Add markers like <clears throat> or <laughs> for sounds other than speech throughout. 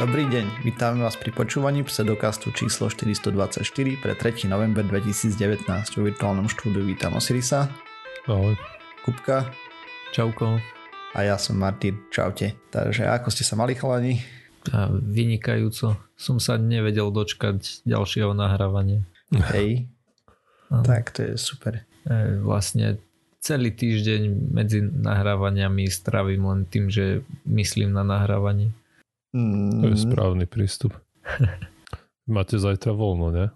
Dobrý deň, vítame vás pri počúvaní pseudokastu číslo 424 pre 3. november 2019. V virtuálnom štúdiu vítam Osirisa. Ahoj. Kupka. Čauko. A ja som Martin. Čaute. Takže ako ste sa mali chalani? A vynikajúco. Som sa nevedel dočkať ďalšieho nahrávania. Hej. Tak to je super. E, vlastne celý týždeň medzi nahrávaniami stravím len tým, že myslím na nahrávanie. Mm. To je správny prístup. <laughs> Máte zajtra voľno, ne?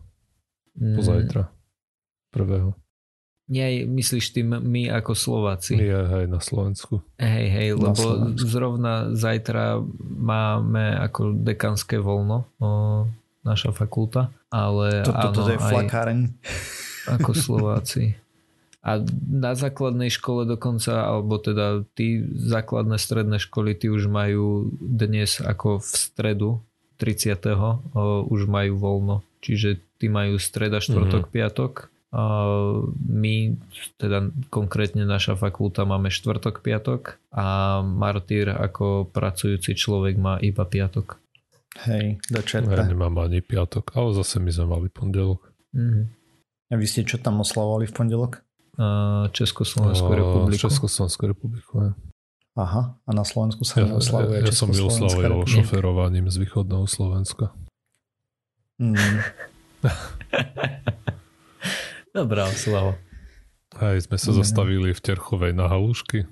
Pozajtra. Prvého. Nie, myslíš tým my ako Slováci? My aj, aj na Slovensku. Hej, hej, na lebo Slovensku. zrovna zajtra máme ako dekanské voľno, o, naša fakulta, ale Toto, áno, toto je flakáreň. Ako <laughs> Slováci. A na základnej škole dokonca, alebo teda tí základné stredné školy, tí už majú dnes ako v stredu 30. už majú voľno. Čiže tí majú streda, štvrtok, mm-hmm. piatok. A my, teda konkrétne naša fakulta máme štvrtok, piatok a Martýr ako pracujúci človek má iba piatok. Hej, do čerta. Ja nemám ani piatok, ale zase my sme mali pondelok. Mm-hmm. A vy ste čo tam oslavovali v pondelok? Československú republiku. Československú republiku, ne? Aha, a na Slovensku sa ja, neoslavuje ja, ja som oslavil šoferovaním z východného Slovenska. Mm. <laughs> Dobrá oslava. Aj sme sa zastavili v Terchovej na halušky,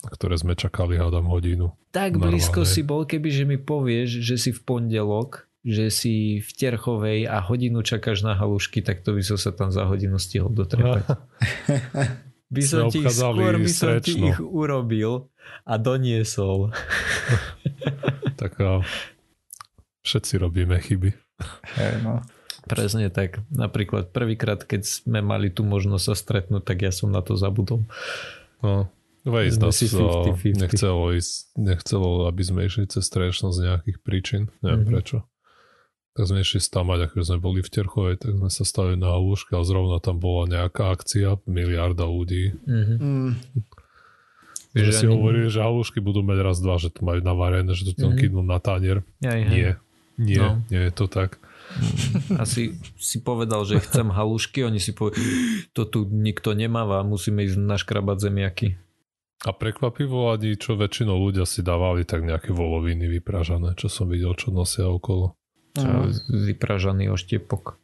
na ktoré sme čakali, hádam, hodinu. Tak Normálne. blízko si bol, keby že mi povieš, že si v pondelok, že si v Terchovej a hodinu čakáš na halušky, tak to by som sa tam za hodinu stihol dotrepať. <laughs> by som ti skôr by som ti ich urobil a doniesol. <laughs> tak a všetci robíme chyby. Hey, no. Presne tak. Napríklad prvýkrát, keď sme mali tú možnosť sa stretnúť, tak ja som na to zabudol. No, Vejs nás si 50, 50. Nechcelo, ísť, nechcelo, aby sme išli cez strešno z nejakých príčin. Neviem mm-hmm. prečo. Tak sme išli stamať, ako sme boli v Terchovej, tak sme sa stavili na haluške a zrovna tam bola nejaká akcia, miliarda ľudí. Mm-hmm. Mm. Že si ani... hovorili, že halušky budú mať raz, dva, že to majú navarené, že to tam mm-hmm. na tanier. Aj, nie, nie, no. nie je to tak. Mm. Asi si povedal, že chcem halušky, oni si povedali, to tu nikto nemáva, musíme ísť naškrabať zemiaky. A prekvapivo ani čo väčšinou ľudia si dávali tak nejaké voloviny vypražané, čo som videl, čo nosia okolo. Mm. Vypražaný oštiepok.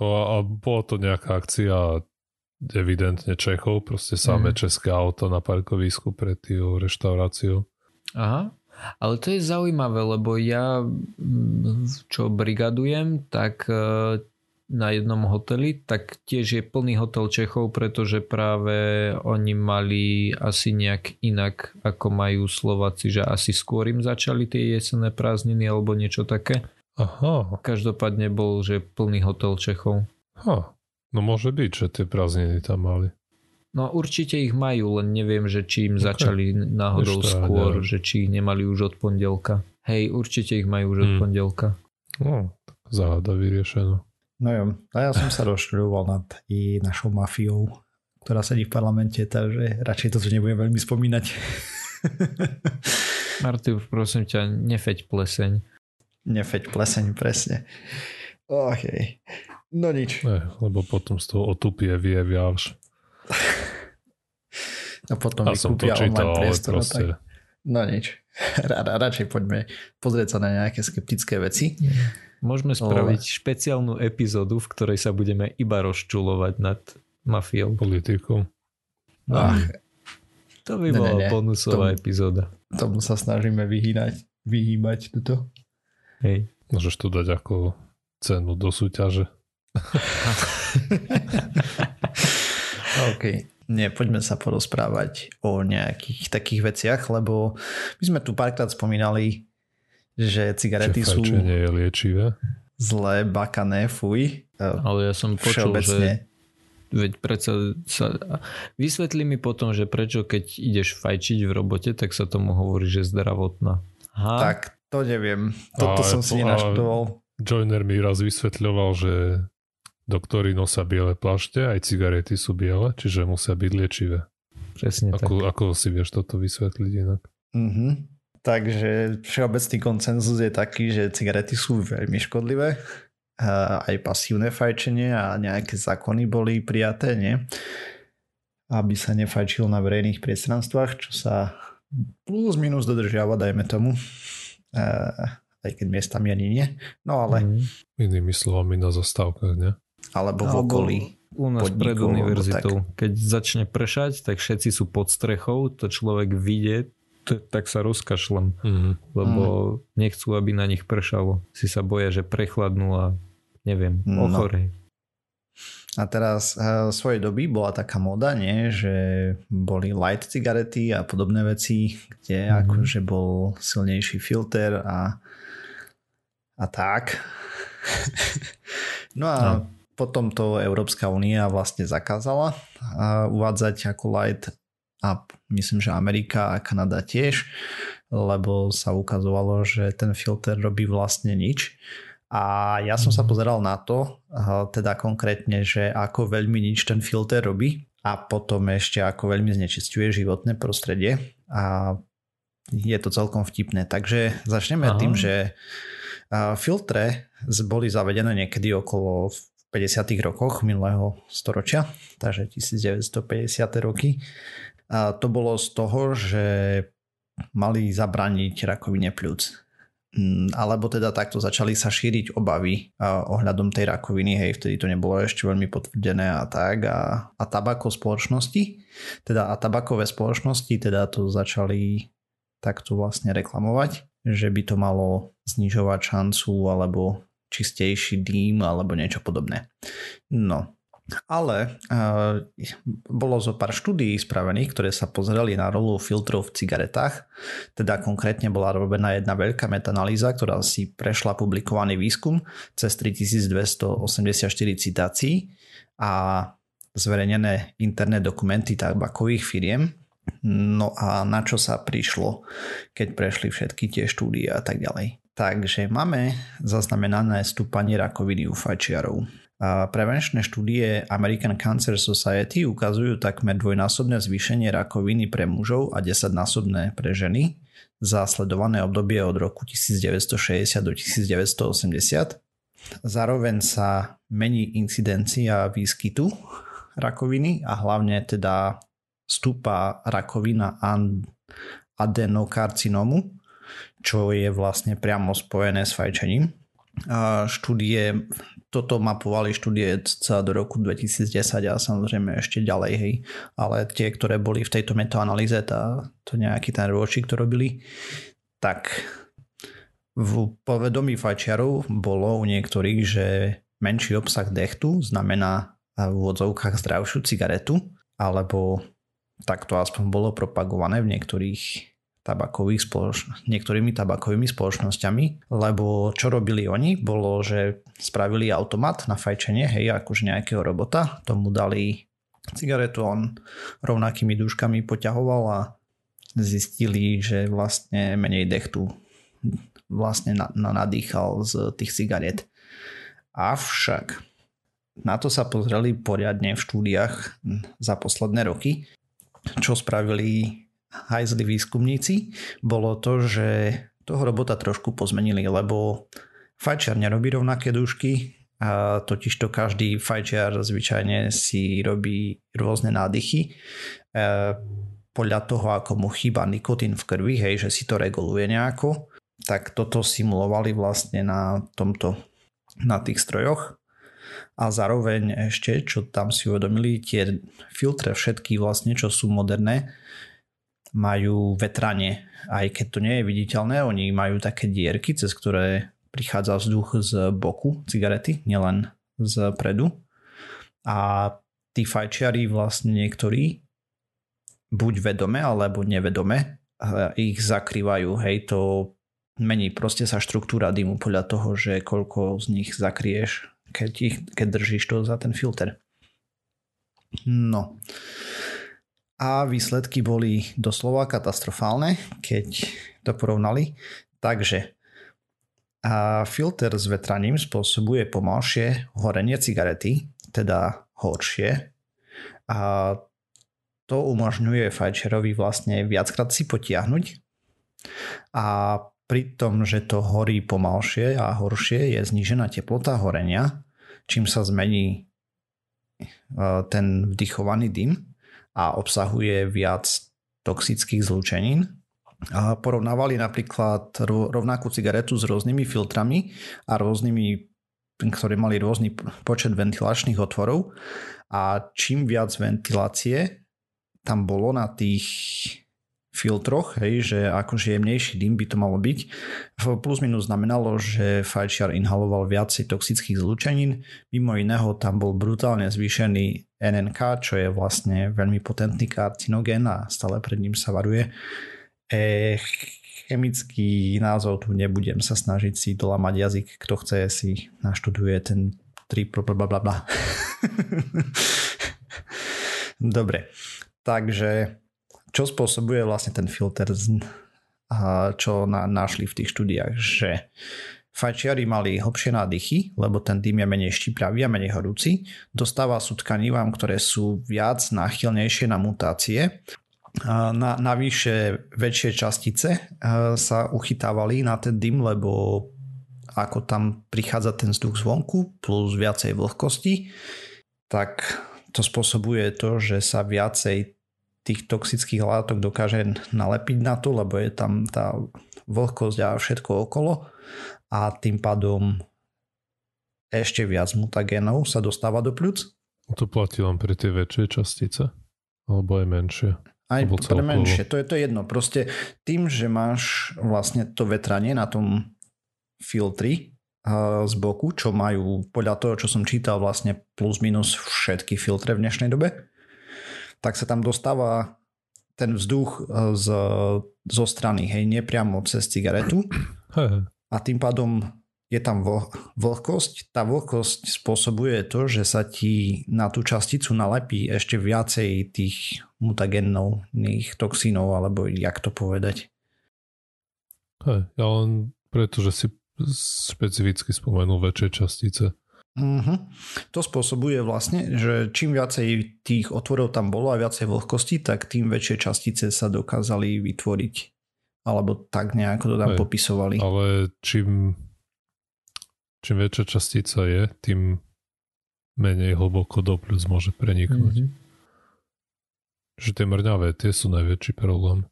A, a bola to nejaká akcia evidentne Čechov, proste samé mm. české auto na parkovisku pred tým reštauráciou. Aha. Ale to je zaujímavé, lebo ja čo brigadujem, tak e, na jednom hoteli, tak tiež je plný hotel Čechov, pretože práve oni mali asi nejak inak, ako majú Slováci, že asi skôr im začali tie jesenné prázdniny alebo niečo také. Aha. Každopádne bol, že plný hotel Čechov. Ha. No môže byť, že tie prázdniny tam mali. No určite ich majú, len neviem, že či im okay. začali náhodou Ešte, skôr, ja že či ich nemali už od pondelka. Hej, určite ich majú už od hmm. pondelka. No, záhada vyriešená. No jo, a ja som sa rozšľuval nad i našou mafiou, ktorá sedí v parlamente, takže radšej to tu nebudem veľmi spomínať. <laughs> Marty, prosím ťa, nefeď pleseň. Nefeď pleseň, presne. OK. No nič. Ne, lebo potom z toho otupie vie viaš. A potom a som to čítal, ale priestor, proste... tak... No nič. <laughs> Rada, radšej poďme pozrieť sa na nejaké skeptické veci. Môžeme spraviť ale... špeciálnu epizódu, v ktorej sa budeme iba rozčulovať nad mafiou. Politikou. Ach, to by ne, bola ne, bonusová Tom, epizóda. Tomu sa snažíme vyhýnať, vyhýbať tuto. Hej. Môžeš to dať ako cenu do súťaže. <laughs> OK. Nie, poďme sa porozprávať o nejakých takých veciach, lebo my sme tu párkrát spomínali, že cigarety sú... je liečivé. Zlé, bakané, fuj. Ale ja som počul, že veď predsa sa... Vysvetli mi potom, že prečo keď ideš fajčiť v robote, tak sa tomu hovorí, že zdravotná. Ha? Tak to neviem. Toto a, som si nenaštudoval. Joiner mi raz vysvetľoval, že doktori nosia biele plašte, aj cigarety sú biele, čiže musia byť liečivé. Presne ako, tak. Ako si vieš toto vysvetliť inak? Mm-hmm. Takže všeobecný koncenzus je taký, že cigarety sú veľmi škodlivé. Aj pasívne fajčenie a nejaké zákony boli prijaté, nie? Aby sa nefajčilo na verejných priestranstvách, čo sa plus minus dodržiava, dajme tomu. Aj keď miestami ani nie. No ale... Mm. Inými slovami na zastávkach, nie? Alebo v okolí. U nás pred univerzitou. Keď začne pršať, tak všetci sú pod strechou, to človek vidie, tak sa rozkašlem, mm. lebo mm. nechcú, aby na nich pršalo. Si sa boja, že prechladnú a neviem, no. A teraz v eh, svojej doby bola taká moda, nie? že boli light cigarety a podobné veci, kde mm. akože bol silnejší filter a, a tak. <laughs> no a no. potom to Európska únia vlastne zakázala uvádzať ako light a myslím, že Amerika a Kanada tiež, lebo sa ukazovalo, že ten filter robí vlastne nič. A ja som sa pozeral na to, teda konkrétne, že ako veľmi nič ten filter robí a potom ešte ako veľmi znečistuje životné prostredie a je to celkom vtipné. Takže začneme Aha. tým, že filtre boli zavedené niekedy okolo 50. rokoch minulého storočia, takže 1950. roky a to bolo z toho, že mali zabrániť rakovine pľúc. Mm, alebo teda takto začali sa šíriť obavy ohľadom tej rakoviny, hej, vtedy to nebolo ešte veľmi potvrdené a tak a, a tabako spoločnosti, teda a tabakové spoločnosti teda to začali takto vlastne reklamovať, že by to malo znižovať šancu alebo čistejší dým alebo niečo podobné. No, ale uh, bolo zo pár štúdií spravených, ktoré sa pozreli na rolu filtrov v cigaretách. Teda konkrétne bola robená jedna veľká metanalýza, ktorá si prešla publikovaný výskum cez 3284 citácií a zverejnené interné dokumenty tabakových firiem. No a na čo sa prišlo, keď prešli všetky tie štúdie a tak ďalej. Takže máme zaznamenané stúpanie rakoviny u fajčiarov. Prevenčné štúdie American Cancer Society ukazujú takmer dvojnásobné zvýšenie rakoviny pre mužov a 10-násobné pre ženy za sledované obdobie od roku 1960 do 1980. Zároveň sa mení incidencia výskytu rakoviny a hlavne teda stúpa rakovina adenokarcinomu, čo je vlastne priamo spojené s fajčením. Štúdie toto mapovali štúdie do roku 2010 a samozrejme ešte ďalej, hej. Ale tie, ktoré boli v tejto metaanalýze, tá, to nejaký ten ročík to robili, tak v povedomí fajčiarov bolo u niektorých, že menší obsah dechtu znamená v úvodzovkách zdravšiu cigaretu, alebo tak to aspoň bolo propagované v niektorých tabakových spoloč- niektorými tabakovými spoločnosťami, lebo čo robili oni, bolo, že spravili automat na fajčenie, hej, akože nejakého robota, tomu dali cigaretu, on rovnakými dúškami poťahoval a zistili, že vlastne menej dechtu vlastne na, na nadýchal z tých cigariet. Avšak na to sa pozreli poriadne v štúdiách za posledné roky, čo spravili hajzli výskumníci, bolo to, že toho robota trošku pozmenili, lebo fajčiar nerobí rovnaké dúšky, a totiž to každý fajčiar zvyčajne si robí rôzne nádychy. E, podľa toho, ako mu chýba nikotín v krvi, hej, že si to reguluje nejako, tak toto simulovali vlastne na tomto, na tých strojoch. A zároveň ešte, čo tam si uvedomili, tie filtre všetky vlastne, čo sú moderné, majú vetranie. Aj keď to nie je viditeľné, oni majú také dierky, cez ktoré prichádza vzduch z boku cigarety, nielen z predu. A tí fajčiari vlastne niektorí buď vedome alebo nevedome ich zakrývajú. Hej, to mení proste sa štruktúra dymu podľa toho, že koľko z nich zakrieš, keď, ich, keď držíš to za ten filter. No a výsledky boli doslova katastrofálne, keď to porovnali. Takže a filter s vetraním spôsobuje pomalšie horenie cigarety, teda horšie. A to umožňuje fajčerovi vlastne viackrát si potiahnuť A pri tom, že to horí pomalšie a horšie, je znížená teplota horenia, čím sa zmení e, ten vdychovaný dym a obsahuje viac toxických zlúčenín. A porovnávali napríklad rovnakú cigaretu s rôznymi filtrami a rôznymi ktoré mali rôzny počet ventilačných otvorov a čím viac ventilácie tam bolo na tých filtroch, hej, že akože jemnejší dym by to malo byť. Plus minus znamenalo, že fajčiar inhaloval viacej toxických zlúčenín. Mimo iného tam bol brutálne zvýšený NNK, čo je vlastne veľmi potentný karcinogén a stále pred ním sa varuje. E, chemický názov tu nebudem sa snažiť si dolamať jazyk. Kto chce si naštuduje ten tri bla bla bla. <laughs> Dobre, takže čo spôsobuje vlastne ten filter, čo na, našli v tých štúdiách, že fajčiari mali hlbšie nádychy, lebo ten dým je menej štipľavý a menej horúci. Dostáva sú tkanivám, ktoré sú viac náchylnejšie na mutácie. Na, navyše väčšie častice sa uchytávali na ten dym, lebo ako tam prichádza ten vzduch zvonku plus viacej vlhkosti, tak to spôsobuje to, že sa viacej tých toxických látok dokáže nalepiť na to, lebo je tam tá vlhkosť a všetko okolo a tým pádom ešte viac mutagénov sa dostáva do pľúc. To platí len pre tie väčšie častice? Alebo aj menšie? Aj pre menšie, to je to jedno. Proste tým, že máš vlastne to vetranie na tom filtri z boku, čo majú podľa toho, čo som čítal vlastne plus minus všetky filtre v dnešnej dobe, tak sa tam dostáva ten vzduch e, z, zo strany, hej, nepriamo cez cigaretu. A tým pádom je tam vlhkosť. Tá vlhkosť spôsobuje to, že sa ti na tú časticu nalepí ešte viacej tých mutagenných toxínov, alebo jak to povedať. Hej, ja len preto, že si špecificky spomenul väčšie častice. Uh-huh. To spôsobuje vlastne, že čím viacej tých otvorov tam bolo a viacej vlhkosti, tak tým väčšie častice sa dokázali vytvoriť. Alebo tak nejako to tam Hej, popisovali. Ale čím, čím väčšia častica je, tým menej hlboko do plus môže preniknúť. Uh-huh. Že tie mrňavé, tie sú najväčší problém.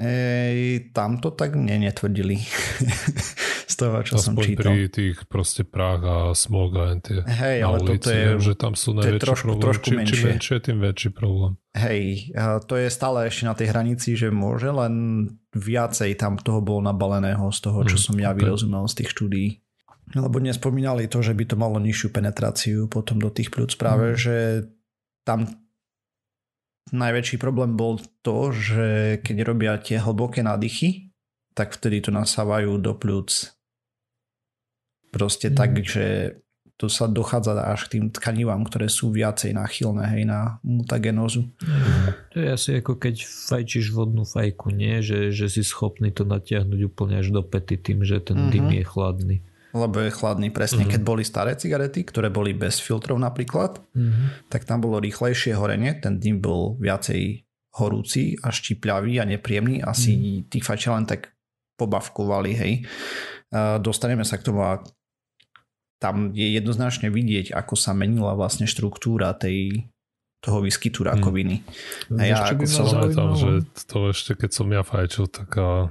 Ej, tam to tak netvrdili. <laughs> z toho, čo Aspoň som čítal. pri tých proste prách a smog a tie Hej, ale ulici, toto je, viem, že tam sú najväčší trošku, problém. Trošku čím, menšie. čím menšie, tým väčší problém. Hej, to je stále ešte na tej hranici, že môže, len viacej tam toho bolo nabaleného z toho, čo hmm, som ja okay. vyrozumel z tých štúdií. Lebo nespomínali to, že by to malo nižšiu penetráciu potom do tých plúc. Práve, hmm. že tam najväčší problém bol to, že keď robia tie hlboké nádychy, tak vtedy to nasávajú do pľúc. Proste mm. tak, že to sa dochádza až k tým tkanivám, ktoré sú viacej náchylné hej, na mutagenózu. Mm. To je asi ako keď fajčíš vodnú fajku, nie? Že, že si schopný to natiahnuť úplne až do pety tým, že ten mm-hmm. dym je chladný. Lebo je chladný, presne. Mm-hmm. Keď boli staré cigarety, ktoré boli bez filtrov napríklad, mm-hmm. tak tam bolo rýchlejšie horenie, ten dym bol viacej horúci a štipľavý a nepríjemný. Asi mm. tí fajčia len tak pobavkovali, hej. Dostaneme sa k tomu a tam je jednoznačne vidieť, ako sa menila vlastne štruktúra tej, toho výskytu hm. rakoviny. Hmm. A ja ešte ako som... Tam, že to ešte keď som ja fajčil, tak a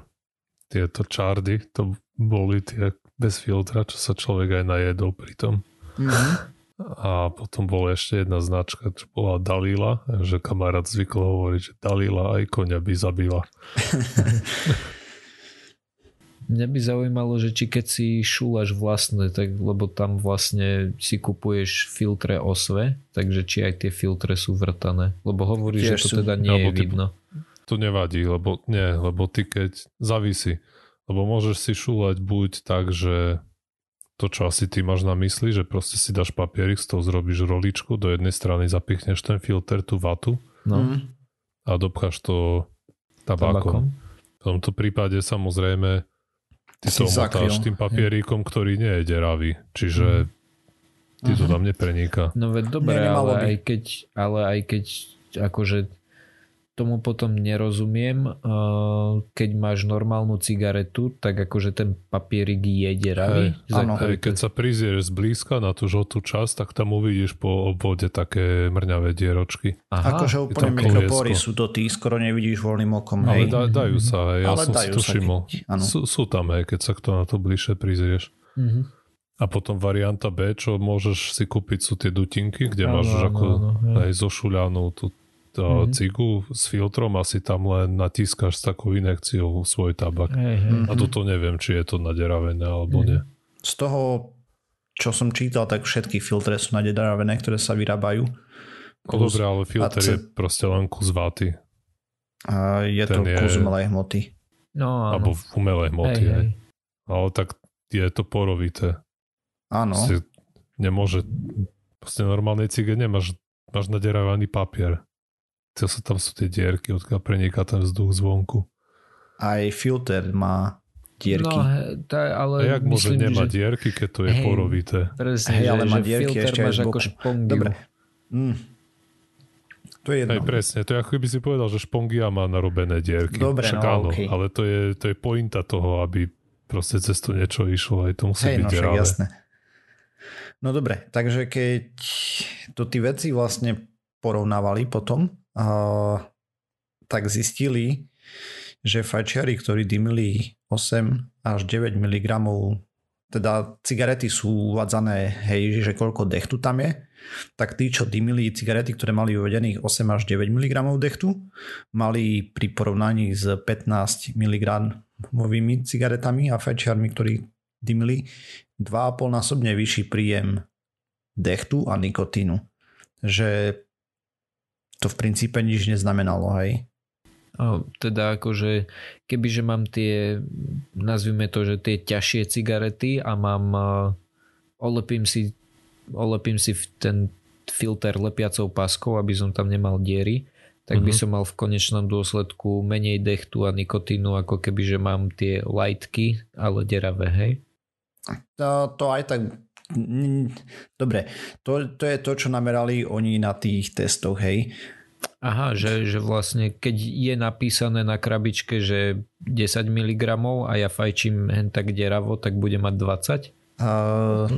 tieto čardy, to boli tie bez filtra, čo sa človek aj najedol pri tom. Mm-hmm. A potom bola ešte jedna značka, čo bola Dalila, že kamarát zvykol hovoriť, že Dalila aj koňa by zabila. <laughs> Mňa by zaujímalo, že či keď si šúlaš vlastné, tak lebo tam vlastne si kupuješ filtre osve, takže či aj tie filtre sú vrtané. Lebo hovoríš, že to sú. teda nie je vidno. To nevadí, lebo nie, lebo ty keď závisí. Lebo môžeš si šúlať buď tak, že to, čo asi ty máš na mysli, že proste si dáš papierik, z toho zrobíš roličku, do jednej strany zapichneš ten filter, tú vatu no. Mhm. a dopcháš to tabákom. V tomto prípade samozrejme ty to omotáš tým papierikom, ktorý nie je deravý. Čiže ty to tam nepreniká. No veď dobre, ale aj keď, ale aj keď akože tomu potom nerozumiem, keď máš normálnu cigaretu, tak akože ten papierik je deravý. Hej, hej, keď sa prizrieš zblízka na tú žltú časť, tak tam uvidíš po obvode také mrňavé dieročky. Aha. Akože úplne mikropory sú to ty, skoro nevidíš voľným okom. Hej. Ale da, dajú sa, hej, ja Ale som si to všimol. Sú, sú tam, hej, keď sa kto na to bližšie prizrieš. Mm-hmm. A potom varianta B, čo môžeš si kúpiť, sú tie dutinky, kde áno, máš áno, ako áno, aj zošuľanú tú mm-hmm. cigu s filtrom a si tam len natískaš s takou inekciou svoj tabak. Hey. A toto neviem, či je to naderavené alebo mm-hmm. nie. Z toho, čo som čítal, tak všetky filtre sú naderavené, ktoré sa vyrábajú. No dobre, ale filter c- je proste len kus váty. A je Ten to je... kus umelej hmoty. No, áno. Alebo v umelej hmoty. Hej, hej. Ale tak je to porovité. Áno. Proste nemôže, proste normálnej cige nemáš, máš naderávaný papier. To sú, tam sú tie dierky, odkiaľ preniká ten vzduch zvonku. Aj filter má dierky. No, tá, ale A jak môže nemať že... dierky, keď to je hej, porovité? Presne, hej, ale má dierky ešte máš ako špongiu. Dobre. Mm. To je jedno. Hej, presne, to je ako keby si povedal, že špongia má narobené dierky. Dobre, Však no, áno, okay. ale to je, to je pointa toho, aby proste cez to niečo išlo, aj to musí hej, byť no, však, jasné. No dobre, takže keď to tí veci vlastne porovnávali potom, tak zistili, že fajčiari, ktorí dymili 8 až 9 mg, teda cigarety sú uvádzané, hej, že koľko dechtu tam je, tak tí, čo dymili cigarety, ktoré mali uvedených 8 až 9 mg dechtu, mali pri porovnaní s 15 mg cigaretami a fajčiarmi, ktorí dymili 2,5 násobne vyšší príjem dechtu a nikotínu. Že to v princípe nič neznamenalo, hej? O, teda akože, kebyže mám tie, nazvime to, že tie ťažšie cigarety a mám, olepím si, olepím si ten filter lepiacou paskou, aby som tam nemal diery, tak by uh-huh. som mal v konečnom dôsledku menej dechtu a nikotínu, ako keby, že mám tie lightky, ale deravé, hej? To, to aj tak Dobre, to, to je to, čo namerali oni na tých testoch, hej. Aha, že, že vlastne keď je napísané na krabičke, že 10 mg a ja fajčím hen tak deravo, tak bude mať 20? Uh,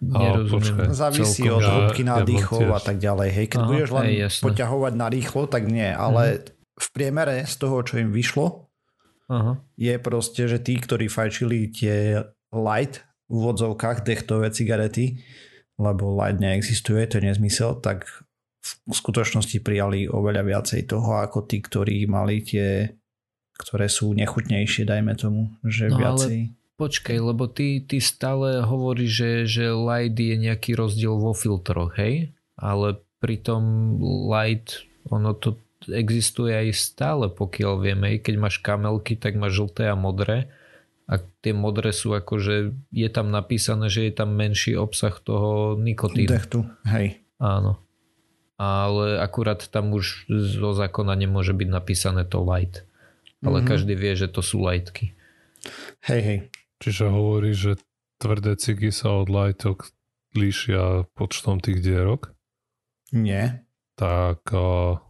Nerozumiem. Závisí od hĺbky nádychov ja a tak ďalej. Hej, keď Aha, budeš len hej, poťahovať na rýchlo, tak nie, ale uh-huh. v priemere z toho, čo im vyšlo, uh-huh. je proste, že tí, ktorí fajčili tie light v úvodzovkách dechtové cigarety, lebo light neexistuje, to je nezmysel, tak v skutočnosti prijali oveľa viacej toho ako tí, ktorí mali tie, ktoré sú nechutnejšie, dajme tomu, že no, viacej. Ale počkaj, lebo ty, ty stále hovoríš, že, že light je nejaký rozdiel vo filtroch, hej? Ale pritom light, ono to existuje aj stále, pokiaľ vieme, keď máš kamelky, tak máš žlté a modré a tie modré sú ako, že je tam napísané, že je tam menší obsah toho nikotínu. Dechtu, hej. Áno. Ale akurát tam už zo zákona nemôže byť napísané to light. Ale mm-hmm. každý vie, že to sú lightky. Hej, hej. Čiže hovorí, že tvrdé cigy sa od lightok líšia počtom tých dierok? Nie. Tak... Uh...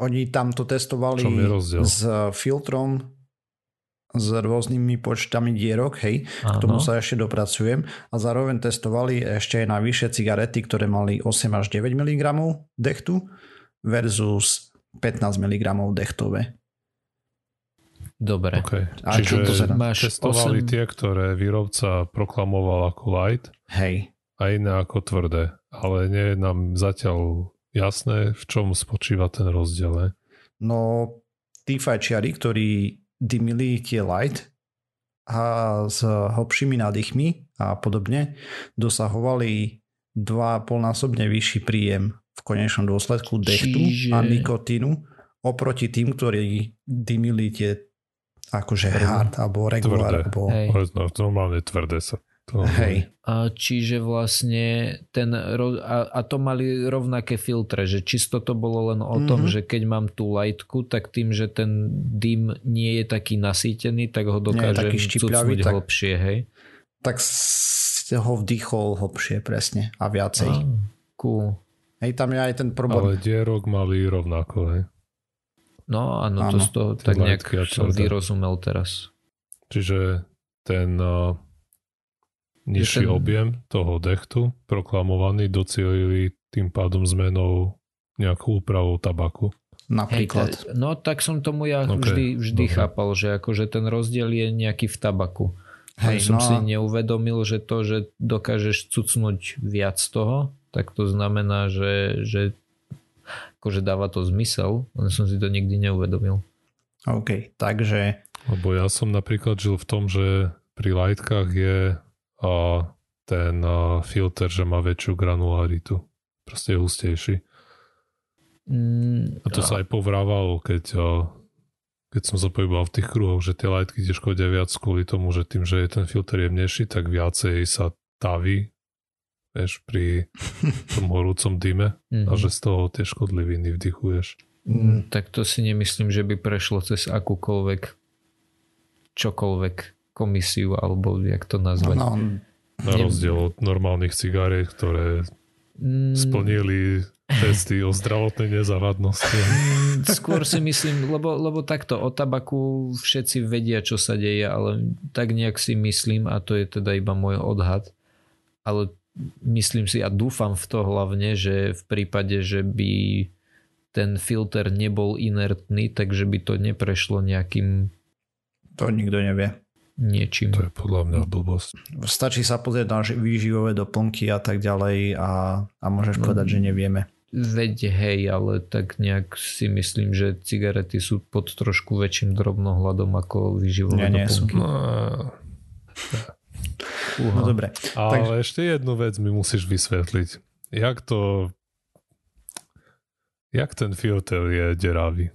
Oni tam to testovali s filtrom s rôznymi počtami dierok, hej, Aha. k tomu sa ešte dopracujem a zároveň testovali ešte aj na vyššie cigarety, ktoré mali 8 až 9 mg dechtu versus 15 mg dechtové. Dobre. Okay. A Čiže čo to sa máš testovali 8... tie, ktoré výrobca proklamoval ako light Hej. a iné ako tvrdé. Ale nie je nám zatiaľ jasné, v čom spočíva ten rozdiel. No, tí fajčiari, ktorí dymili tie light a s hlbšími nádychmi a podobne dosahovali 2,5 násobne vyšší príjem v konečnom dôsledku dechtu Čiže... a nikotínu oproti tým, ktorí dymili tie akože hard alebo regular. Alebo... Hej. No, normálne tvrdé sa to... Hej. A čiže vlastne ten, a, a to mali rovnaké filtre, že čisto to bolo len o tom, mm-hmm. že keď mám tú lightku, tak tým, že ten dym nie je taký nasýtený, tak ho dokážem cucnúť tak, hlbšie, hej? Tak ho vdýchol hlbšie presne a viacej. Ah, cool. Hej, tam je aj ten problém. Ale dierok mali rovnako, hej? No áno, to z toho tak nejak som vyrozumel teraz. Čiže ten uh, nižší ten... objem toho dechtu proklamovaný docielili tým pádom zmenou nejakú úpravou tabaku. Napríklad. Hej, no tak som tomu ja okay, vždy, vždy chápal, že akože ten rozdiel je nejaký v tabaku. Hej, som no si neuvedomil, že to, že dokážeš cucnúť viac toho, tak to znamená, že, že akože dáva to zmysel, len som si to nikdy neuvedomil. OK, takže... Lebo ja som napríklad žil v tom, že pri lightkách je a, ten a, filter, že má väčšiu granularitu. Proste je hustejší. Mm, a to a... sa aj povrávalo, keď, a, keď som sa pohyboval v tých kruhoch, že tie lightky tiež škodia viac kvôli tomu, že tým, že je ten filter jemnejší, tak viacej sa taví vieš, pri <laughs> tom horúcom dyme mm-hmm. a mhm. že z toho tie škodliviny vdychuješ. Mm, tak to si nemyslím, že by prešlo cez akúkoľvek čokoľvek komisiu, alebo jak to nazvať. No, no. Na rozdiel od normálnych cigariet, ktoré mm. splnili testy o zdravotnej nezávadnosti. Mm, skôr si myslím, lebo, lebo takto o tabaku všetci vedia, čo sa deje, ale tak nejak si myslím, a to je teda iba môj odhad, ale myslím si a dúfam v to hlavne, že v prípade, že by ten filter nebol inertný, takže by to neprešlo nejakým to nikto nevie. Niečím. To je podľa mňa blbosť. Stačí sa pozrieť na výživové doplnky a tak ďalej a, a môžeš no, povedať, že nevieme. Veď hej, ale tak nejak si myslím, že cigarety sú pod trošku väčším drobnohľadom ako výživové nie, doplnky. Nie sú. No, Uha. No dobre. Ale Takže... ešte jednu vec mi musíš vysvetliť. Jak to... Jak ten filter je deravý?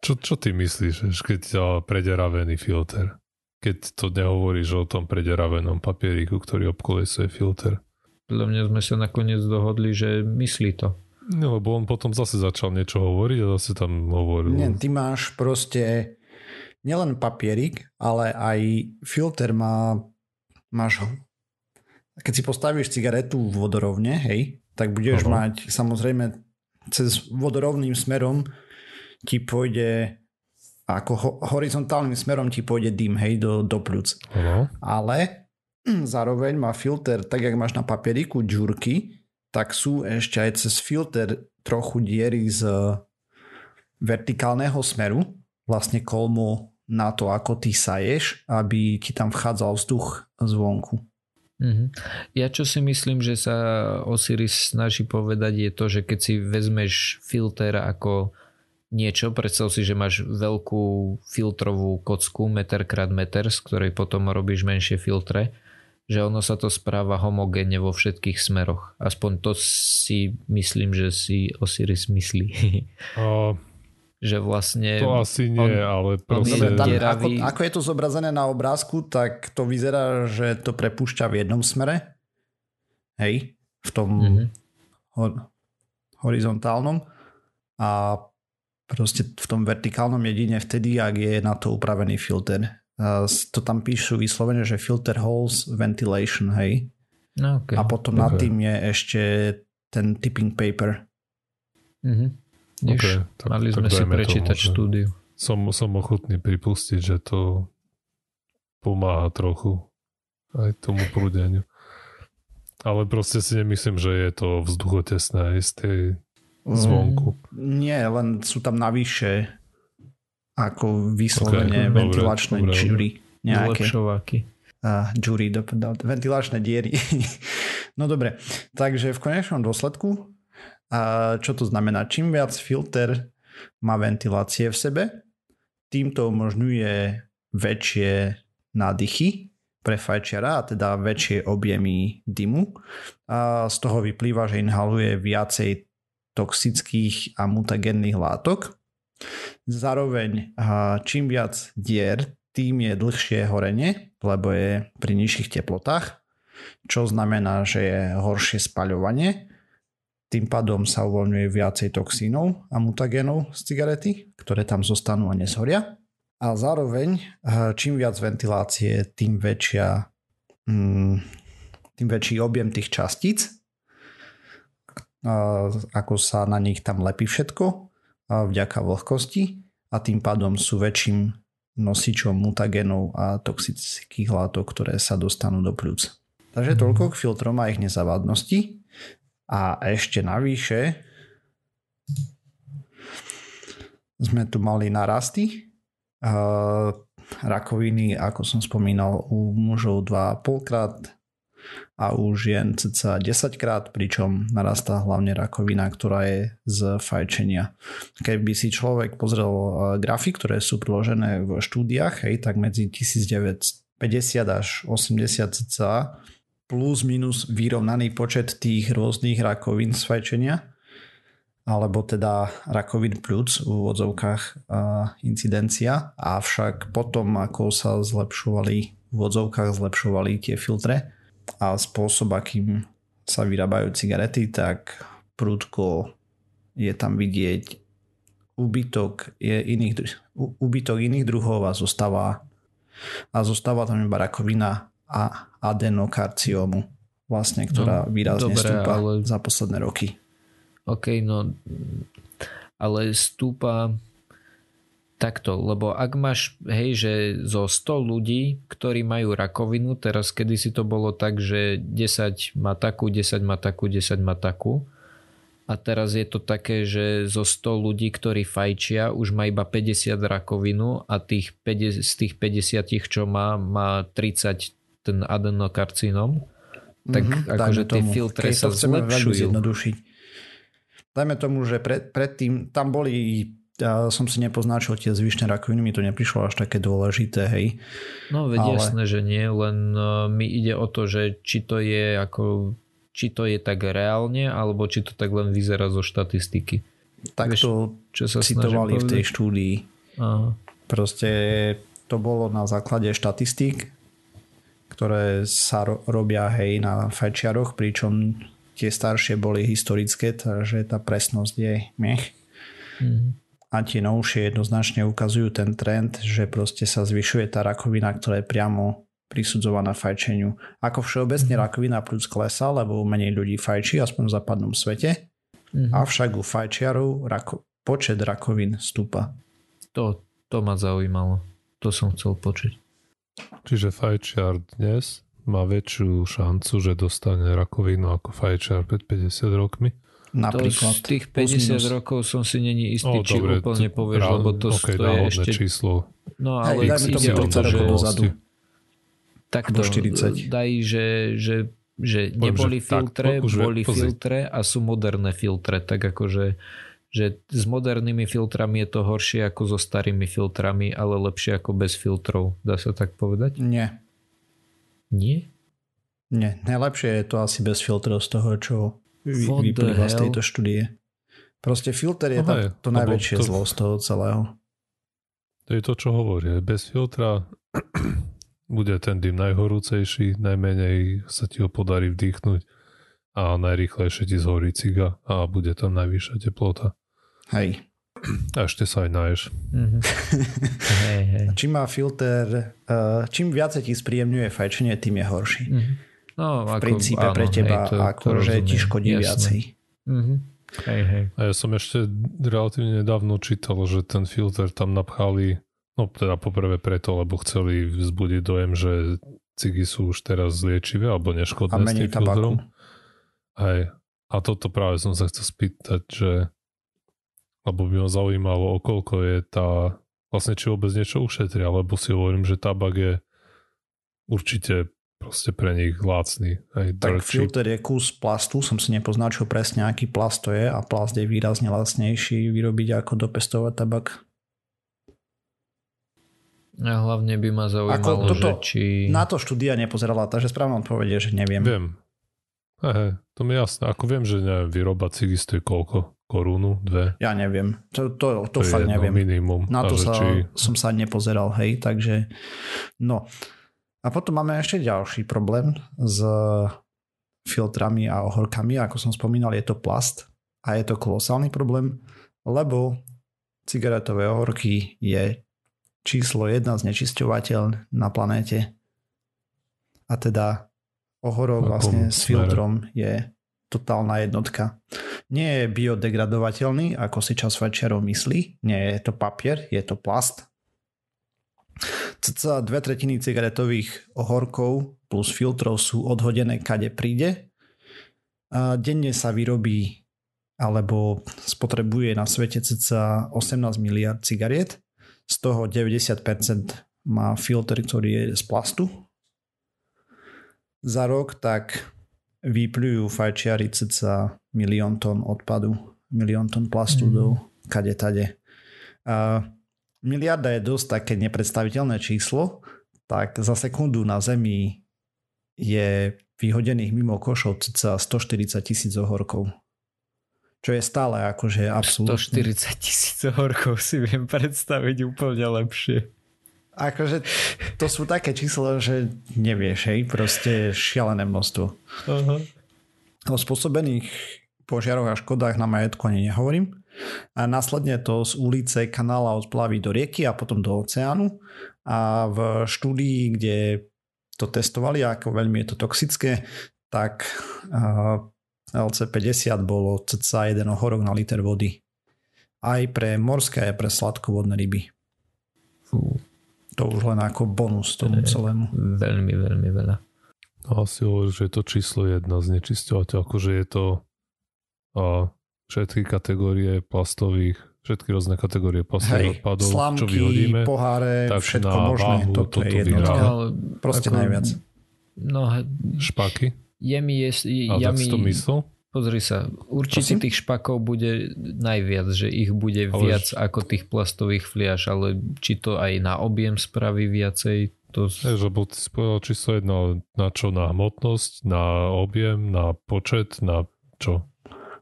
Čo, čo ty myslíš, keď prederavený filter? Keď to nehovoríš o tom prederavenom papieriku, ktorý obkolesuje filter. Podľa mňa sme sa nakoniec dohodli, že myslí to. No, lebo on potom zase začal niečo hovoriť a zase tam hovoril. Nie, ty máš proste nielen papierik, ale aj filter má máš ho. Keď si postavíš cigaretu v vodorovne, hej, tak budeš uh-huh. mať samozrejme cez vodorovným smerom ti pôjde ako ho, horizontálnym smerom ti pôjde dym, hej, do, do plúc. Uh-huh. Ale <clears throat> zároveň má filter, tak jak máš na papieriku džurky, tak sú ešte aj cez filter trochu diery z vertikálneho smeru, vlastne kolmo na to, ako ty saješ, aby ti tam vchádzal vzduch zvonku. Mm-hmm. Ja čo si myslím, že sa Osiris snaží povedať je to, že keď si vezmeš filter ako niečo, predstav si, že máš veľkú filtrovú kocku meter krát meter, z ktorej potom robíš menšie filtre, že ono sa to správa homogénne vo všetkých smeroch. Aspoň to si myslím, že si Osiris myslí. Uh, <laughs> že vlastne... To asi nie, on, ale proste... On tam, ako, ako je to zobrazené na obrázku, tak to vyzerá, že to prepúšťa v jednom smere. Hej, v tom mm-hmm. ho, horizontálnom. A proste v tom vertikálnom jedine vtedy, ak je na to upravený filter. To tam píšu vyslovene, že filter holes ventilation, hej. No, okay. A potom okay. nad tým je ešte ten tipping paper. Mm-hmm. Okay, tak, mali sme si prečítať tomu, štúdiu. Som, som ochotný pripustiť, že to pomáha trochu aj tomu prúdeniu. Ale proste si nemyslím, že je to vzduchotesné aj z tej zvonku. Mm, nie, len sú tam navyše ako vyslovene okay, ventilačné dobre, jury. Nejaké. Uh, do, do, ventilačné diery. <laughs> no dobre, takže v konečnom dôsledku a čo to znamená? Čím viac filter má ventilácie v sebe, tým to umožňuje väčšie nádychy pre fajčiara, a teda väčšie objemy dymu. A z toho vyplýva, že inhaluje viacej toxických a mutagénnych látok. Zároveň čím viac dier, tým je dlhšie horenie, lebo je pri nižších teplotách, čo znamená, že je horšie spaľovanie tým pádom sa uvoľňuje viacej toxínov a mutagénov z cigarety, ktoré tam zostanú a neshoria. A zároveň, čím viac ventilácie, tým väčšia mm, tým väčší objem tých častíc, ako sa na nich tam lepí všetko, vďaka vlhkosti a tým pádom sú väčším nosičom mutagénov a toxických látok, ktoré sa dostanú do pľúc. Takže mhm. toľko k filtrom a ich nezavadnosti. A ešte navyše sme tu mali narasty. rakoviny, ako som spomínal, u mužov 2,5 krát a u žien cca 10 krát, pričom narastá hlavne rakovina, ktorá je z fajčenia. Keby si človek pozrel e, grafy, ktoré sú priložené v štúdiách, hej, tak medzi 1950 až 80 cca plus minus vyrovnaný počet tých rôznych rakovín z fajčenia alebo teda rakovín plus v úvodzovkách incidencia, avšak potom ako sa zlepšovali v úvodzovkách zlepšovali tie filtre a spôsob akým sa vyrábajú cigarety, tak prúdko je tam vidieť úbytok, je iných, úbytok iných druhov a zostáva a zostáva tam iba rakovina a adenokarciómu vlastne, ktorá no, výrazne dobre, stúpa ale... za posledné roky. OK, no ale stúpa takto, lebo ak máš, hej, že zo 100 ľudí, ktorí majú rakovinu, teraz kedy si to bolo tak, že 10 má takú, 10 má takú, 10 má takú, a teraz je to také, že zo 100 ľudí, ktorí fajčia, už má iba 50 rakovinu a tých 50, z tých 50, čo má, má 30 ten adenokarcinom, tak mm-hmm, akože tie filtre sa zlepšujú. Dajme tomu, že pred, predtým tam boli ja som si nepoznačil tie zvyšné rakoviny, mi to neprišlo až také dôležité, hej. No veď Ale... jasné, že nie, len uh, mi ide o to, že či to je ako či to je tak reálne, alebo či to tak len vyzerá zo štatistiky. Tak Vieš, to čo sa citovali v tej štúdii. Aha. Proste to bolo na základe štatistík, ktoré sa ro- robia hej na fajčiaroch, pričom tie staršie boli historické, takže tá presnosť je mech. Mm. A tie novšie jednoznačne ukazujú ten trend, že proste sa zvyšuje tá rakovina, ktorá je priamo prisudzovaná fajčeniu. Ako všeobecne mm. rakovina plus klesa, lebo menej ľudí fajčí, aspoň v západnom svete. Mm. Avšak u fajčiarov rako- počet rakovín stúpa. To, to ma zaujímalo. To som chcel počuť. Čiže fajčiar dnes má väčšiu šancu, že dostane rakovinu ako fajčiar pred 50 rokmi? Napríklad. To z tých 50 rokov som si není istý, o, či dobre, úplne povieš, rá, lebo to, okay, to je ešte... číslo. No ale Hej, ide o to, že... Dozadu. Takto, 40. daj, že, že, že neboli filtre, tak, boli pozri. filtre a sú moderné filtre, tak akože že s modernými filtrami je to horšie ako so starými filtrami, ale lepšie ako bez filtrov. Dá sa tak povedať? Nie. Nie? Nie, najlepšie je to asi bez filtrov z toho, čo vy, vyplýva z tejto štúdie. Proste filter je Aha, to najväčšie to, zlo z toho celého. To je to, čo hovorí. Bez filtra bude ten dym najhorúcejší, najmenej sa ti ho podarí vdýchnuť a najrýchlejšie ti zhorí ciga a bude tam najvyššia teplota. Hej. A ešte sa aj náješ. Mm-hmm. <laughs> hej, hej. Čím má filter, uh, čím viacej ti spríjemňuje fajčenie, tým je horší. Mm-hmm. No, v ako, princípe áno, pre teba, hej, to, ako to že ti škodí jasné. viacej. Mm-hmm. Hej, hej. A ja som ešte relatívne nedávno čítal, že ten filter tam napchali, no teda poprvé preto, lebo chceli vzbudiť dojem, že cigy sú už teraz liečivé alebo neškodné s tým filtrom. Hej. A toto práve som sa chcel spýtať, že lebo by ma zaujímalo, o koľko je tá, vlastne či vôbec niečo ušetria, lebo si hovorím, že tabak je určite proste pre nich lácný. Aj tak filter je kus plastu, som si nepoznačil presne, aký plast to je a plast je výrazne lacnejší vyrobiť ako dopestovať tabak. A hlavne by ma zaujímalo, ako toto, že či... Na to štúdia nepozerala, takže správne odpovede, že neviem. Viem. Aha, to mi jasné. Ako viem, že neviem, výroba cigy stojí koľko? korunu, dve? Ja neviem, to, to, to, to fakt neviem. minimum. Na to sa, či... som sa nepozeral, hej, takže no. A potom máme ešte ďalší problém s filtrami a ohorkami, ako som spomínal, je to plast a je to kolosálny problém, lebo cigaretové ohorky je číslo jedna znečisťovateľ na planéte a teda ohorok vlastne s filtrom je totálna jednotka. Nie je biodegradovateľný, ako si čas fajčiarov myslí. Nie je to papier, je to plast. Cca dve tretiny cigaretových ohorkov plus filtrov sú odhodené kade príde. A denne sa vyrobí alebo spotrebuje na svete cca 18 miliard cigariet. Z toho 90% má filter, ktorý je z plastu. Za rok tak vypľujú fajčiari cca milión tón odpadu, milión tón plastu mm. do kade tade. A miliarda je dosť také nepredstaviteľné číslo, tak za sekundu na Zemi je vyhodených mimo košov cca 140 tisíc ohorkov. Čo je stále akože absolútne... 140 tisíc ohorkov si viem predstaviť úplne lepšie. Akože to sú také čísla, že nevieš, hej, proste šialené množstvo. Uh-huh. O spôsobených požiaroch a škodách na majetku ani nehovorím a následne to z ulice kanála odplaví do rieky a potom do oceánu a v štúdii, kde to testovali, ako veľmi je to toxické, tak LC50 bolo cca jeden ohorok na liter vody. Aj pre morské, aj pre sladkovodné ryby. Fú. To už len ako bonus tomu celému. Veľmi, veľmi veľa. No asi hovorí, že je to číslo jedna znečisťovateľ, akože je to a všetky kategórie plastových, všetky rôzne kategórie plastových odpadov, slamky, čo vyhodíme, poháre, tak všetko na možné. Váhu, toto, toto je jednotka. No, Proste ako, najviac. No, Špaky? Je mi... Je, A ja tak mi, si to myslel? Pozri sa, určite Prosím? tých špakov bude najviac, že ich bude ale viac ako tých plastových fliaž, ale či to aj na objem spraví viacej, to... Je, že bol ty povedal číslo jedno, na čo? Na hmotnosť, na objem, na počet, na čo?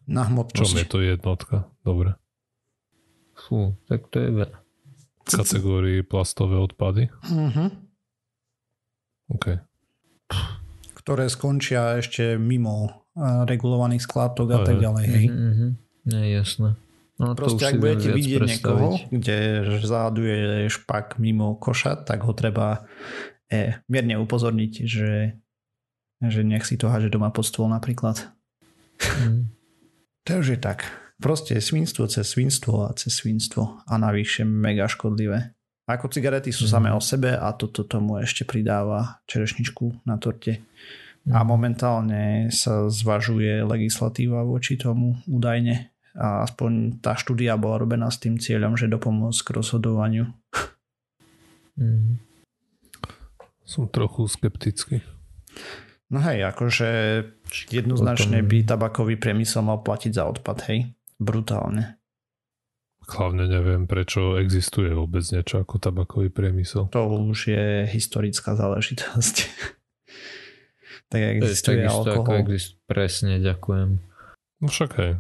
Na hmotnosť. Čom je to jednotka? Dobre. Fú, tak to je veľa. Kategórii plastové odpady? Uh-huh. OK. Ktoré skončia ešte mimo uh, regulovaných skládok a, tak ďalej. Hej. Uh-huh. Je jasné. No, Proste ak budete vidieť predstaviť. niekoho, kde záduje špak mimo koša, tak ho treba e, mierne upozorniť, že, že nech si to háže doma pod stôl napríklad. Mm. Je tak. Proste svinstvo cez svinstvo a cez svinstvo a navyše mega škodlivé. Ako cigarety sú mm. samé o sebe a toto tomu ešte pridáva čerešničku na torte. A momentálne sa zvažuje legislatíva voči tomu údajne. A aspoň tá štúdia bola robená s tým cieľom, že dopomôcť k rozhodovaniu. Mm. Som trochu skeptický. No hej, akože jednoznačne by tabakový priemysel mal platiť za odpad, hej? Brutálne. Hlavne neviem, prečo existuje vôbec niečo ako tabakový priemysel. To už je historická záležitosť. <laughs> tak existuje to je alkohol. Ako exist- presne, ďakujem. No však hej.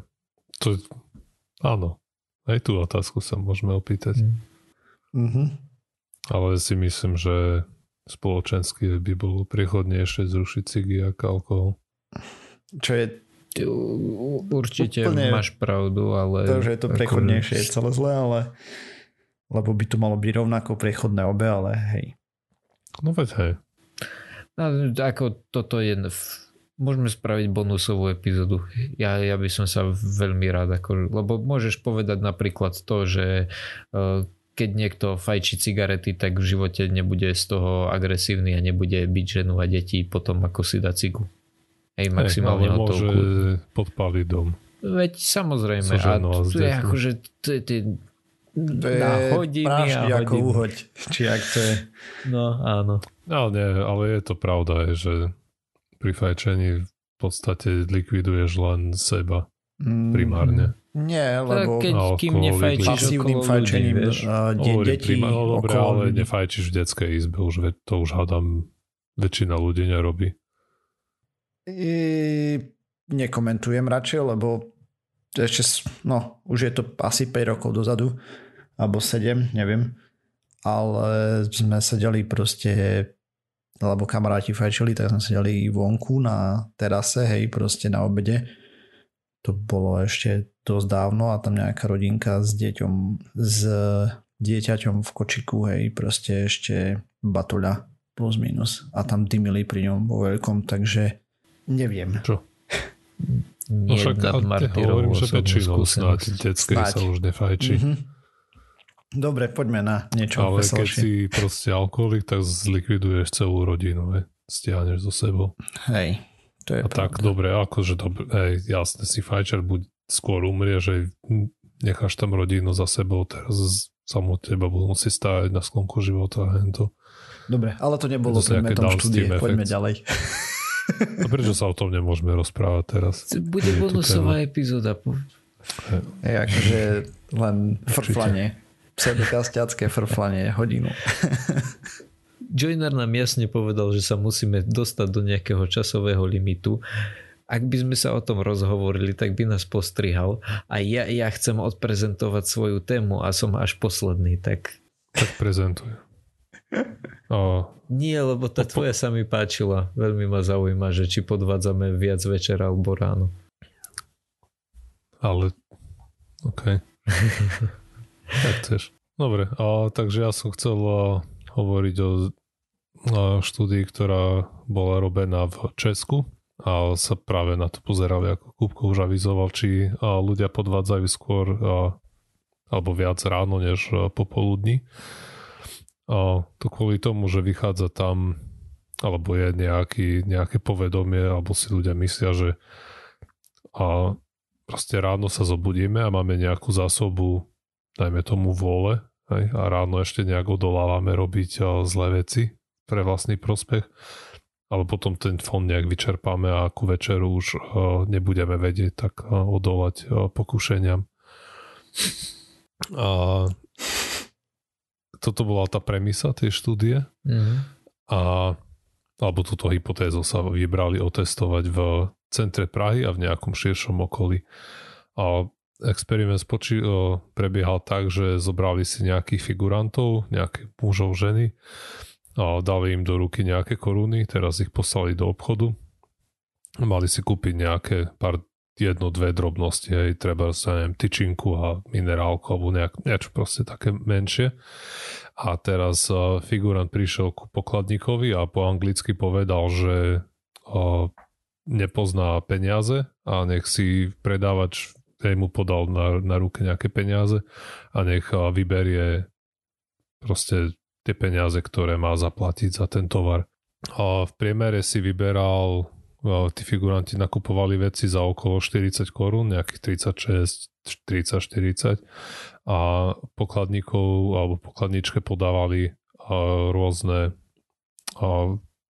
To, áno. Aj tú otázku sa môžeme opýtať. Mm. Mm-hmm. Ale si myslím, že spoločensky by bolo priechodnejšie zrušiť cigy ako alkohol. Čo je Určite úplne, máš pravdu, ale... To, že je to prechodnejšie, je celé zlé, ale lebo by to malo byť rovnako prechodné obe, ale hej. No veď hej. No, ako toto je... Môžeme spraviť bonusovú epizódu. Ja, ja by som sa veľmi rád, ako, lebo môžeš povedať napríklad to, že uh, keď niekto fajčí cigarety, tak v živote nebude z toho agresívny a nebude byť ženu a deti potom ako si dá cigu. Hej, maximálne Hej, môže podpáliť dom. Veď samozrejme. So a to je akože to je, to je, to je hodiny a ako uhoď, či ak to je. No áno. Ale nie, ale je to pravda, že pri fajčení v podstate likviduješ len seba mm. primárne. Nie, lebo keď, kým nefajčíš pasívnym fajčením de- detí no, dobre, ale nefajčíš v detskej izbe, už to už hádam väčšina ľudí nerobí. I, nekomentujem radšej, lebo ešte, no, už je to asi 5 rokov dozadu, alebo 7, neviem, ale sme sedeli proste lebo kamaráti fajčili, tak sme sedeli vonku na terase, hej, proste na obede. To bolo ešte dosť dávno a tam nejaká rodinka s deťom, s dieťaťom v kočiku, hej, proste ešte batuľa plus minus a tam dymili pri ňom vo veľkom, takže neviem. Čo? Nie <laughs> no však hovorím, že väčšinou snáď detskej sa už nefajčí. Mm-hmm. Dobre, poďme na niečo Ale veselšie. keď si proste alkoholik, tak zlikviduješ celú rodinu, he? stiahneš zo sebou. Hej, to je A pravda. tak, dobre, akože dobre, hej, jasne si fajčer, buď skôr umrie, že necháš tam rodinu za sebou, teraz samo teba budú musieť stáť na sklonku života a hento. Dobre, ale to nebolo predmetom štúdie, poďme ďalej. A <laughs> prečo sa o tom nemôžeme rozprávať teraz? Bude bonusová epizóda. Je akože len frflanie. Pseudokastiacké frflanie hodinu. Joiner nám jasne povedal, že sa musíme dostať do nejakého časového limitu. Ak by sme sa o tom rozhovorili, tak by nás postrihal. A ja, ja chcem odprezentovať svoju tému a som až posledný, tak... Tak prezentuj. O. Nie, lebo tá tvoja sa mi páčila. Veľmi ma zaujíma, že či podvádzame viac večer alebo ráno. Ale, OK. <laughs> tak chceš. Dobre, a, takže ja som chcel a, hovoriť o a, štúdii, ktorá bola robená v Česku a sa práve na to pozerali, ako Kúbko už avizoval, či ľudia podvádzajú skôr alebo viac ráno než popoludní. A to kvôli tomu, že vychádza tam alebo je nejaký, nejaké povedomie, alebo si ľudia myslia, že a proste ráno sa zobudíme a máme nejakú zásobu, dajme tomu vôle, hej, a ráno ešte nejak odolávame robiť zlé veci pre vlastný prospech, ale potom ten fond nejak vyčerpáme a ku večeru už nebudeme vedieť tak odolať pokušeniam. A toto bola tá premisa tej štúdie mm-hmm. a alebo túto hypotézu sa vybrali otestovať v centre Prahy a v nejakom širšom okolí. A experiment spoči- prebiehal tak, že zobrali si nejakých figurantov, nejakých mužov, ženy a dali im do ruky nejaké koruny, teraz ich poslali do obchodu. Mali si kúpiť nejaké pár jedno, dve drobnosti, hej, treba sa neviem, tyčinku a minerálku alebo nejak, niečo proste také menšie. A teraz uh, figurant prišiel ku pokladníkovi a po anglicky povedal, že uh, nepozná peniaze a nech si predávač hej, mu podal na, na ruke nejaké peniaze a nech uh, vyberie proste tie peniaze, ktoré má zaplatiť za ten tovar. A v priemere si vyberal tí figuranti nakupovali veci za okolo 40 korún, nejakých 36, 30, 40 a pokladníkov alebo pokladničke podávali rôzne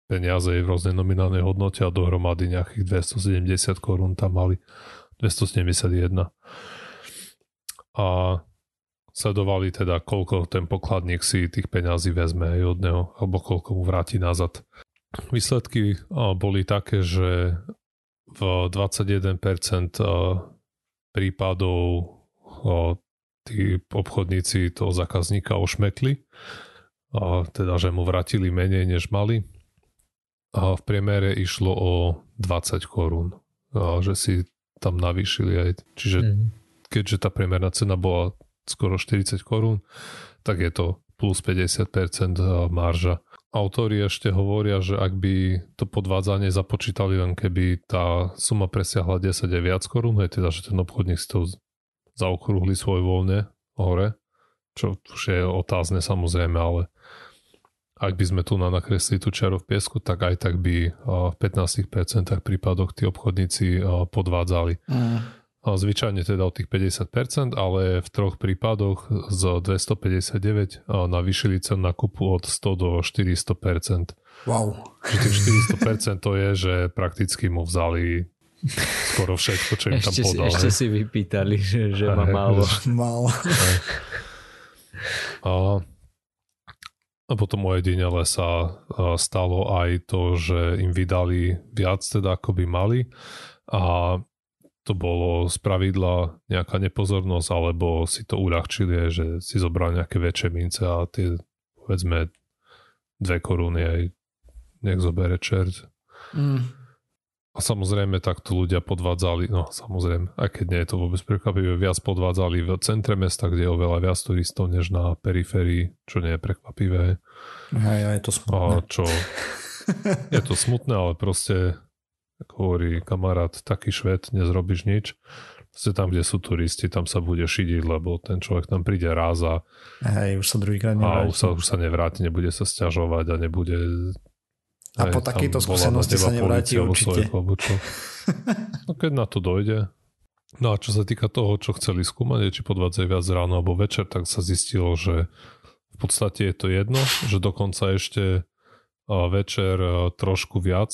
peniaze v rôznej nominálnej hodnote a dohromady nejakých 270 korún tam mali. 271 a sledovali teda koľko ten pokladník si tých peňazí vezme aj od neho alebo koľko mu vráti nazad Výsledky boli také, že v 21% prípadov tí obchodníci toho zákazníka ošmekli, teda že mu vrátili menej než mali. A v priemere išlo o 20 korún, že si tam navýšili aj. Čiže mm. keďže tá priemerná cena bola skoro 40 korún, tak je to plus 50% marža. Autori ešte hovoria, že ak by to podvádzanie započítali len keby tá suma presiahla 10 je viac korún, je teda, že ten obchodník si to zaokrúhli svoj voľne hore, čo už je otázne samozrejme, ale ak by sme tu na nakresli tú čaru v piesku, tak aj tak by v 15% prípadoch tí obchodníci podvádzali. Mm. Zvyčajne teda o tých 50%, ale v troch prípadoch z 259 navýšili cenu nakupu od 100 do 400%. Wow. Čiže tých 400% to je, že prakticky mu vzali skoro všetko, čo im tam podal. ešte si vypýtali, že, že má málo. málo. A, a potom ojedinele sa stalo aj to, že im vydali viac teda ako by mali a to bolo z pravidla nejaká nepozornosť, alebo si to uľahčili, že si zobral nejaké väčšie mince a tie, povedzme, dve koruny aj nech zobere čert. Mm. A samozrejme takto ľudia podvádzali, no samozrejme, aj keď nie je to vôbec prekvapivé, viac podvádzali v centre mesta, kde je oveľa viac turistov než na periférii, čo nie je prekvapivé. Aj, aj je to smutné. A čo, je to smutné, ale proste ako hovorí kamarát, taký švet, nezrobíš nič. Proste tam, kde sú turisti, tam sa bude šidiť, lebo ten človek tam príde raz a, Hej, už sa druhýkrát nevráti. A už sa, už sa nevráti, nebude sa stiažovať a nebude... A po takejto skúsenosti sa nevráti určite. no keď na to dojde. No a čo sa týka toho, čo chceli skúmať, či podvádzajú viac ráno alebo večer, tak sa zistilo, že v podstate je to jedno, že dokonca ešte večer trošku viac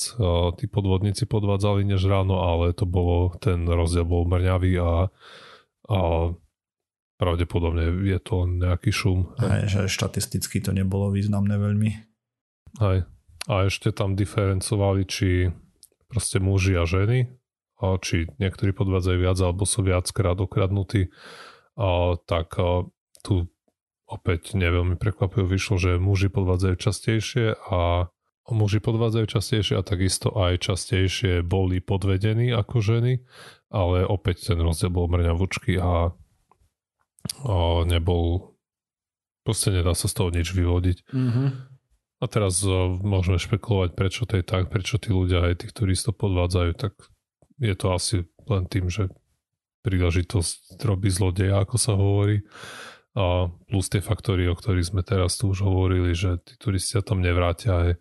tí podvodníci podvádzali než ráno, ale to bolo, ten rozdiel bol mrňavý a, a pravdepodobne je to nejaký šum. Aj, že štatisticky to nebolo významné veľmi. Aj. A ešte tam diferencovali, či proste muži a ženy, a či niektorí podvádzajú viac alebo sú viackrát okradnutí, a tak a tu opäť neveľmi prekvapivo vyšlo, že muži podvádzajú častejšie a muži podvádzajú častejšie a takisto aj častejšie boli podvedení ako ženy, ale opäť ten rozdiel bol mrňavúčky a, a nebol proste nedá sa z toho nič vyvodiť. Mm-hmm. A teraz uh, môžeme špekulovať, prečo to je tak, prečo tí ľudia aj tých turistov podvádzajú, tak je to asi len tým, že príležitosť robí zlodeja, ako sa hovorí a plus tie faktory, o ktorých sme teraz tu už hovorili, že tí turisti tam nevrátia aj.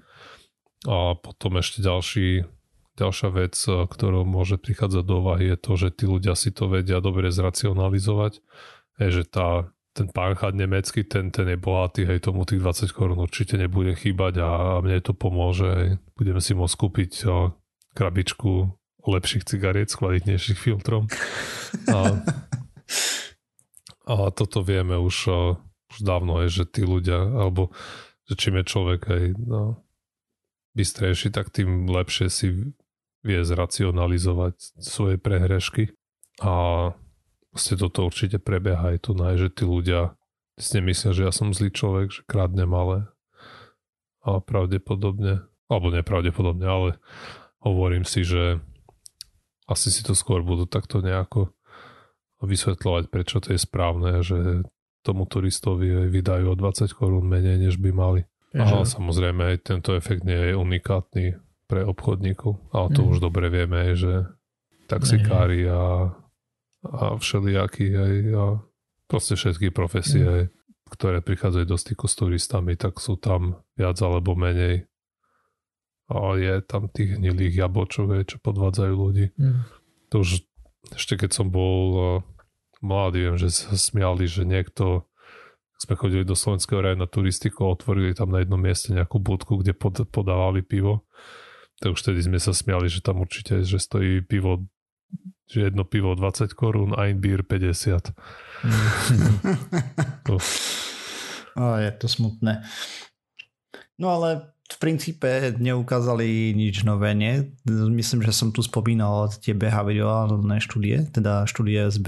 A potom ešte ďalší, ďalšia vec, ktorou môže prichádzať do úvahy je to, že tí ľudia si to vedia dobre zracionalizovať, je, že tá, ten pánchat nemecký, ten, ten je bohatý, hej, tomu tých 20 korún určite nebude chýbať a, a mne to pomôže, hej. budeme si môcť kúpiť o, krabičku lepších cigariet s kvalitnejších filtrom. <laughs> A, a toto vieme už, už dávno, je, že tí ľudia, alebo že čím je človek aj no, bystrejší, tak tým lepšie si vie zracionalizovať svoje prehrešky. A vlastne toto určite prebieha aj tu, že tí ľudia si nemyslia, že ja som zlý človek, že kradnem, ale, ale pravdepodobne, alebo nepravdepodobne, ale hovorím si, že asi si to skôr budú takto nejako vysvetľovať, prečo to je správne, že tomu turistovi vydajú o 20 korún menej, než by mali. A samozrejme aj tento efekt nie je unikátny pre obchodníkov, ale to mm. už dobre vieme, že taxikári a, a všelijakí aj a proste všetky profesie, mm. ktoré prichádzajú do styku s turistami, tak sú tam viac alebo menej a je tam tých hnilých jabočov, čo podvádzajú ľudí. Mm. To už ešte keď som bol uh, mladý, viem, že sa smiali, že niekto sme chodili do slovenského raja na turistiku a otvorili tam na jednom mieste nejakú budku, kde pod, podávali pivo. Tak už tedy sme sa smiali, že tam určite že stojí pivo že jedno pivo 20 korún a beer 50. to. <laughs> A je to smutné. No ale v princípe neukázali nič nové, nie? Myslím, že som tu spomínal tie behaviorálne štúdie, teda štúdie z,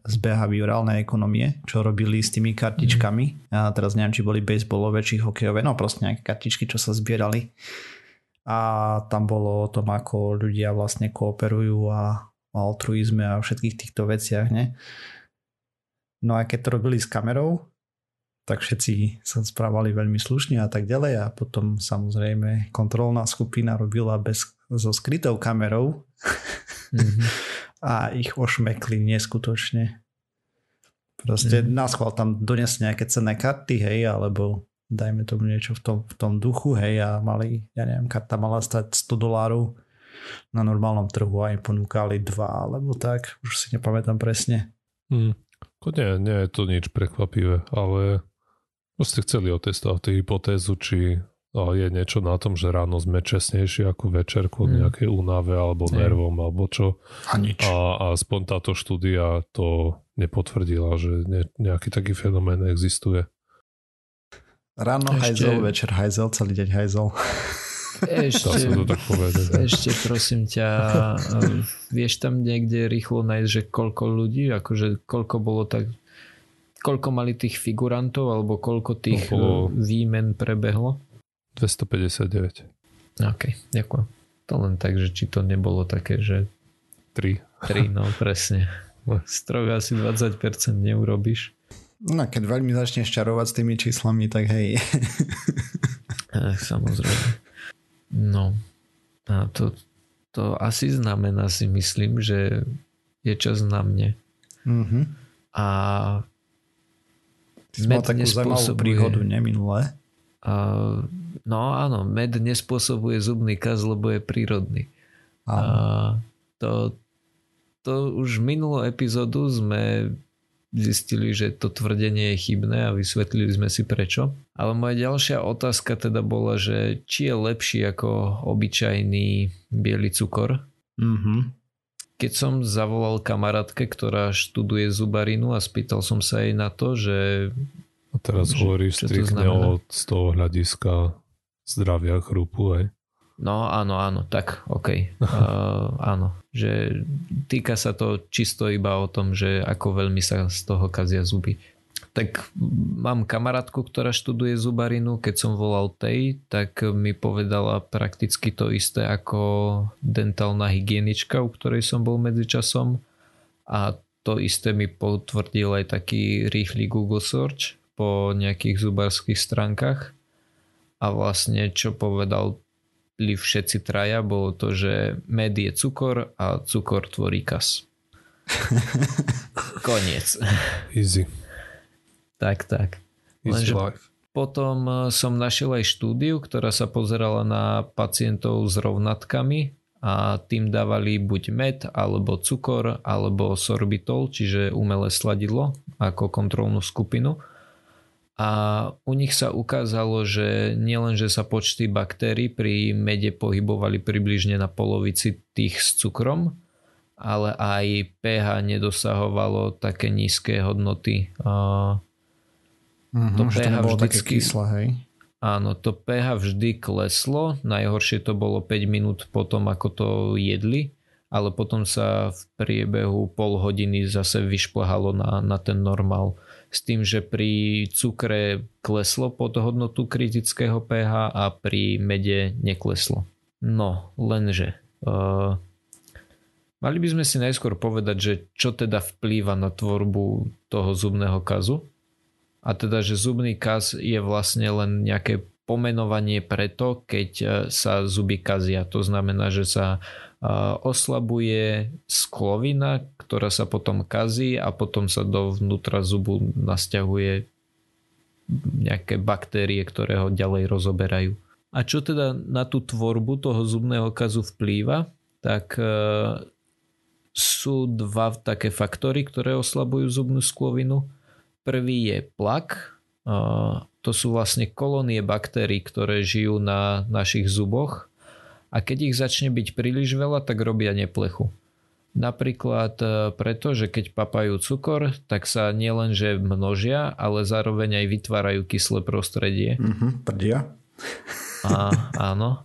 z behaviorálnej ekonomie, čo robili s tými kartičkami. A teraz neviem, či boli baseballové, či hokejové, no proste nejaké kartičky, čo sa zbierali. A tam bolo o tom, ako ľudia vlastne kooperujú a o altruizme a všetkých týchto veciach, nie? No a keď to robili s kamerou, tak všetci sa správali veľmi slušne a tak ďalej a potom samozrejme kontrolná skupina robila bez, so skrytou kamerou mm-hmm. <laughs> a ich ošmekli neskutočne. Proste mm-hmm. nás chval tam doniesť nejaké cenné karty, hej, alebo dajme tomu niečo v tom, v tom duchu, hej, a mali, ja neviem, karta mala stať 100 dolárov na normálnom trhu a im ponúkali dva, alebo tak, už si nepamätám presne. Mm. Nie, nie je to nič prekvapivé, ale Proste chceli otestovať tú hypotézu, či je niečo na tom, že ráno sme čestnejší ako večer kvôli mm. nejakej únave alebo nervom alebo čo. A nič. A, a aspoň táto štúdia to nepotvrdila, že ne, nejaký taký fenomén existuje. Ráno ešte... hajzel, večer hajzel, celý deň hajzel. Ešte, to tak ešte prosím ťa, vieš tam niekde rýchlo nájsť, že koľko ľudí, akože koľko bolo tak koľko mali tých figurantov alebo koľko tých Okolo... E, výmen prebehlo? 259. OK, ďakujem. To len tak, že či to nebolo také, že 3. 3, no presne. Stroj asi 20% neurobíš. No keď veľmi začneš čarovať s tými číslami, tak hej. <laughs> Ach, samozrejme. No. A to, to asi znamená si myslím, že je čas na mne. Mm-hmm. A med takú zaujímavú príhodu neminulé. Uh, no áno, med nespôsobuje zubný kaz, lebo je prírodný. A to, to už minulú epizódu sme zistili, že to tvrdenie je chybné a vysvetlili sme si prečo. Ale moja ďalšia otázka teda bola, že či je lepší ako obyčajný biely cukor. Mm-hmm. Keď som zavolal kamarátke, ktorá študuje zubarinu a spýtal som sa jej na to, že... A teraz hovoríš striktne od z toho hľadiska zdravia chrupu, aj? No áno, áno, tak OK. Uh, <laughs> áno, že týka sa to čisto iba o tom, že ako veľmi sa z toho kazia zuby. Tak mám kamarátku, ktorá študuje zubarinu, keď som volal tej, tak mi povedala prakticky to isté ako dentálna hygienička, u ktorej som bol medzičasom a to isté mi potvrdil aj taký rýchly Google search po nejakých zubarských stránkach a vlastne čo povedal všetci traja, bolo to, že med je cukor a cukor tvorí kas. <laughs> Koniec. Easy. Tak, tak. Lenže. Potom eh, som našiel aj štúdiu, ktorá sa pozerala na pacientov s rovnatkami a tým dávali buď med, alebo cukor, alebo sorbitol, čiže umelé sladidlo ako kontrolnú skupinu a u nich sa ukázalo, že nielen, že sa počty baktérií pri mede pohybovali približne na polovici tých s cukrom, ale aj pH nedosahovalo také nízke hodnoty. Mm-hmm, to pH to vždycky, kyslé, hej? Áno, to pH vždy kleslo, najhoršie to bolo 5 minút potom, ako to jedli, ale potom sa v priebehu pol hodiny zase vyšplhalo na, na ten normál s tým, že pri cukre kleslo pod hodnotu kritického pH a pri mede nekleslo. No, lenže uh, mali by sme si najskôr povedať, že čo teda vplýva na tvorbu toho zubného kazu a teda, že zubný kaz je vlastne len nejaké pomenovanie preto, keď e, sa zuby kazia. To znamená, že sa oslabuje sklovina, ktorá sa potom kazí a potom sa dovnútra zubu nasťahuje nejaké baktérie, ktoré ho ďalej rozoberajú. A čo teda na tú tvorbu toho zubného kazu vplýva, tak e, sú dva také faktory, ktoré oslabujú zubnú sklovinu. Prvý je plak, to sú vlastne kolónie baktérií, ktoré žijú na našich zuboch a keď ich začne byť príliš veľa, tak robia neplechu. Napríklad e, preto, že keď papajú cukor, tak sa nielenže množia, ale zároveň aj vytvárajú kyslé prostredie. Mm-hmm, prdia. A, áno.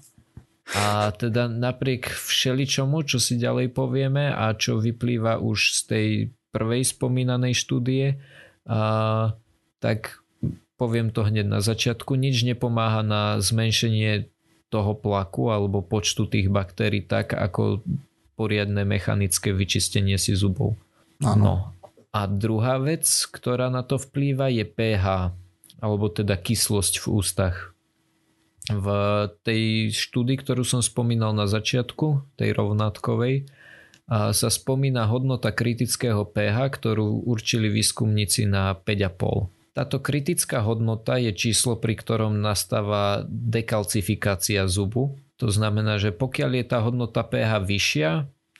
A teda napriek všeličomu, čo si ďalej povieme a čo vyplýva už z tej prvej spomínanej štúdie, a, tak poviem to hneď na začiatku, nič nepomáha na zmenšenie toho plaku alebo počtu tých baktérií tak ako poriadne mechanické vyčistenie si zubov. Ano. No. A druhá vec, ktorá na to vplýva je pH, alebo teda kyslosť v ústach. V tej štúdii, ktorú som spomínal na začiatku, tej rovnátkovej, sa spomína hodnota kritického pH, ktorú určili výskumníci na 5,5. Táto kritická hodnota je číslo, pri ktorom nastáva dekalcifikácia zubu. To znamená, že pokiaľ je tá hodnota pH vyššia,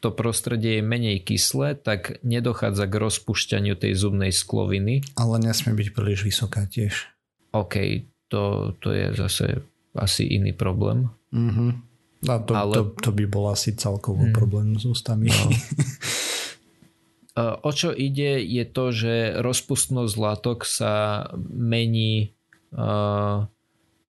to prostredie je menej kyslé, tak nedochádza k rozpušťaniu tej zubnej skloviny. Ale nesmie byť príliš vysoká tiež. OK, to, to je zase asi iný problém. Mm-hmm. A to, Ale... to, to by bol asi celkovo mm. problém s ústami. No. <laughs> O čo ide je to, že rozpustnosť látok sa mení,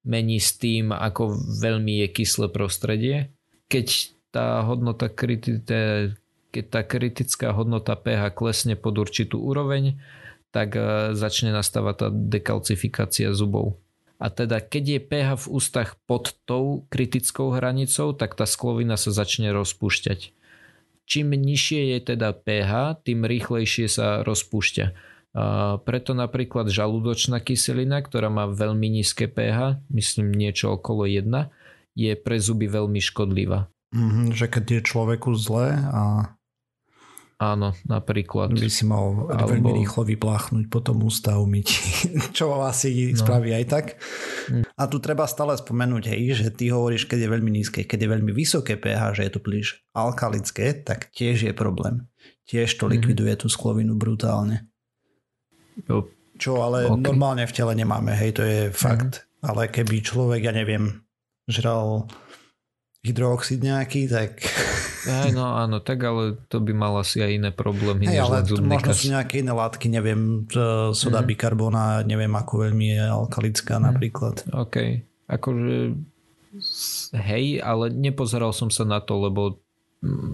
mení s tým, ako veľmi je kyslé prostredie. Keď tá hodnota kritité, keď tá kritická hodnota pH klesne pod určitú úroveň, tak začne nastávať tá dekalcifikácia zubov. A teda keď je pH v ústach pod tou kritickou hranicou, tak tá sklovina sa začne rozpúšťať. Čím nižšie je teda pH, tým rýchlejšie sa rozpúšťa. A preto napríklad žalúdočná kyselina, ktorá má veľmi nízke pH, myslím niečo okolo 1, je pre zuby veľmi škodlivá. Mm-hmm, že keď je človeku zle a Áno, napríklad. By si mal Alebo... veľmi rýchlo vypláchnuť, potom ústa umyť, <laughs> čo asi no. spraví aj tak. Mm. A tu treba stále spomenúť, hej, že ty hovoríš, keď je veľmi nízke, keď je veľmi vysoké pH, že je to príliš alkalické, tak tiež je problém. Tiež to mm likviduje tú sklovinu brutálne. Jo. Čo ale okay. normálne v tele nemáme, hej, to je fakt. mm Ale keby človek, ja neviem, žral hydrooxid nejaký, tak... Aj, no áno, tak ale to by mal asi aj iné problémy. Hej, ale možno sú nejaké iné látky, neviem, soda mm. bikarbona, neviem ako veľmi je alkalická mm. napríklad. OK, akože hej, ale nepozeral som sa na to, lebo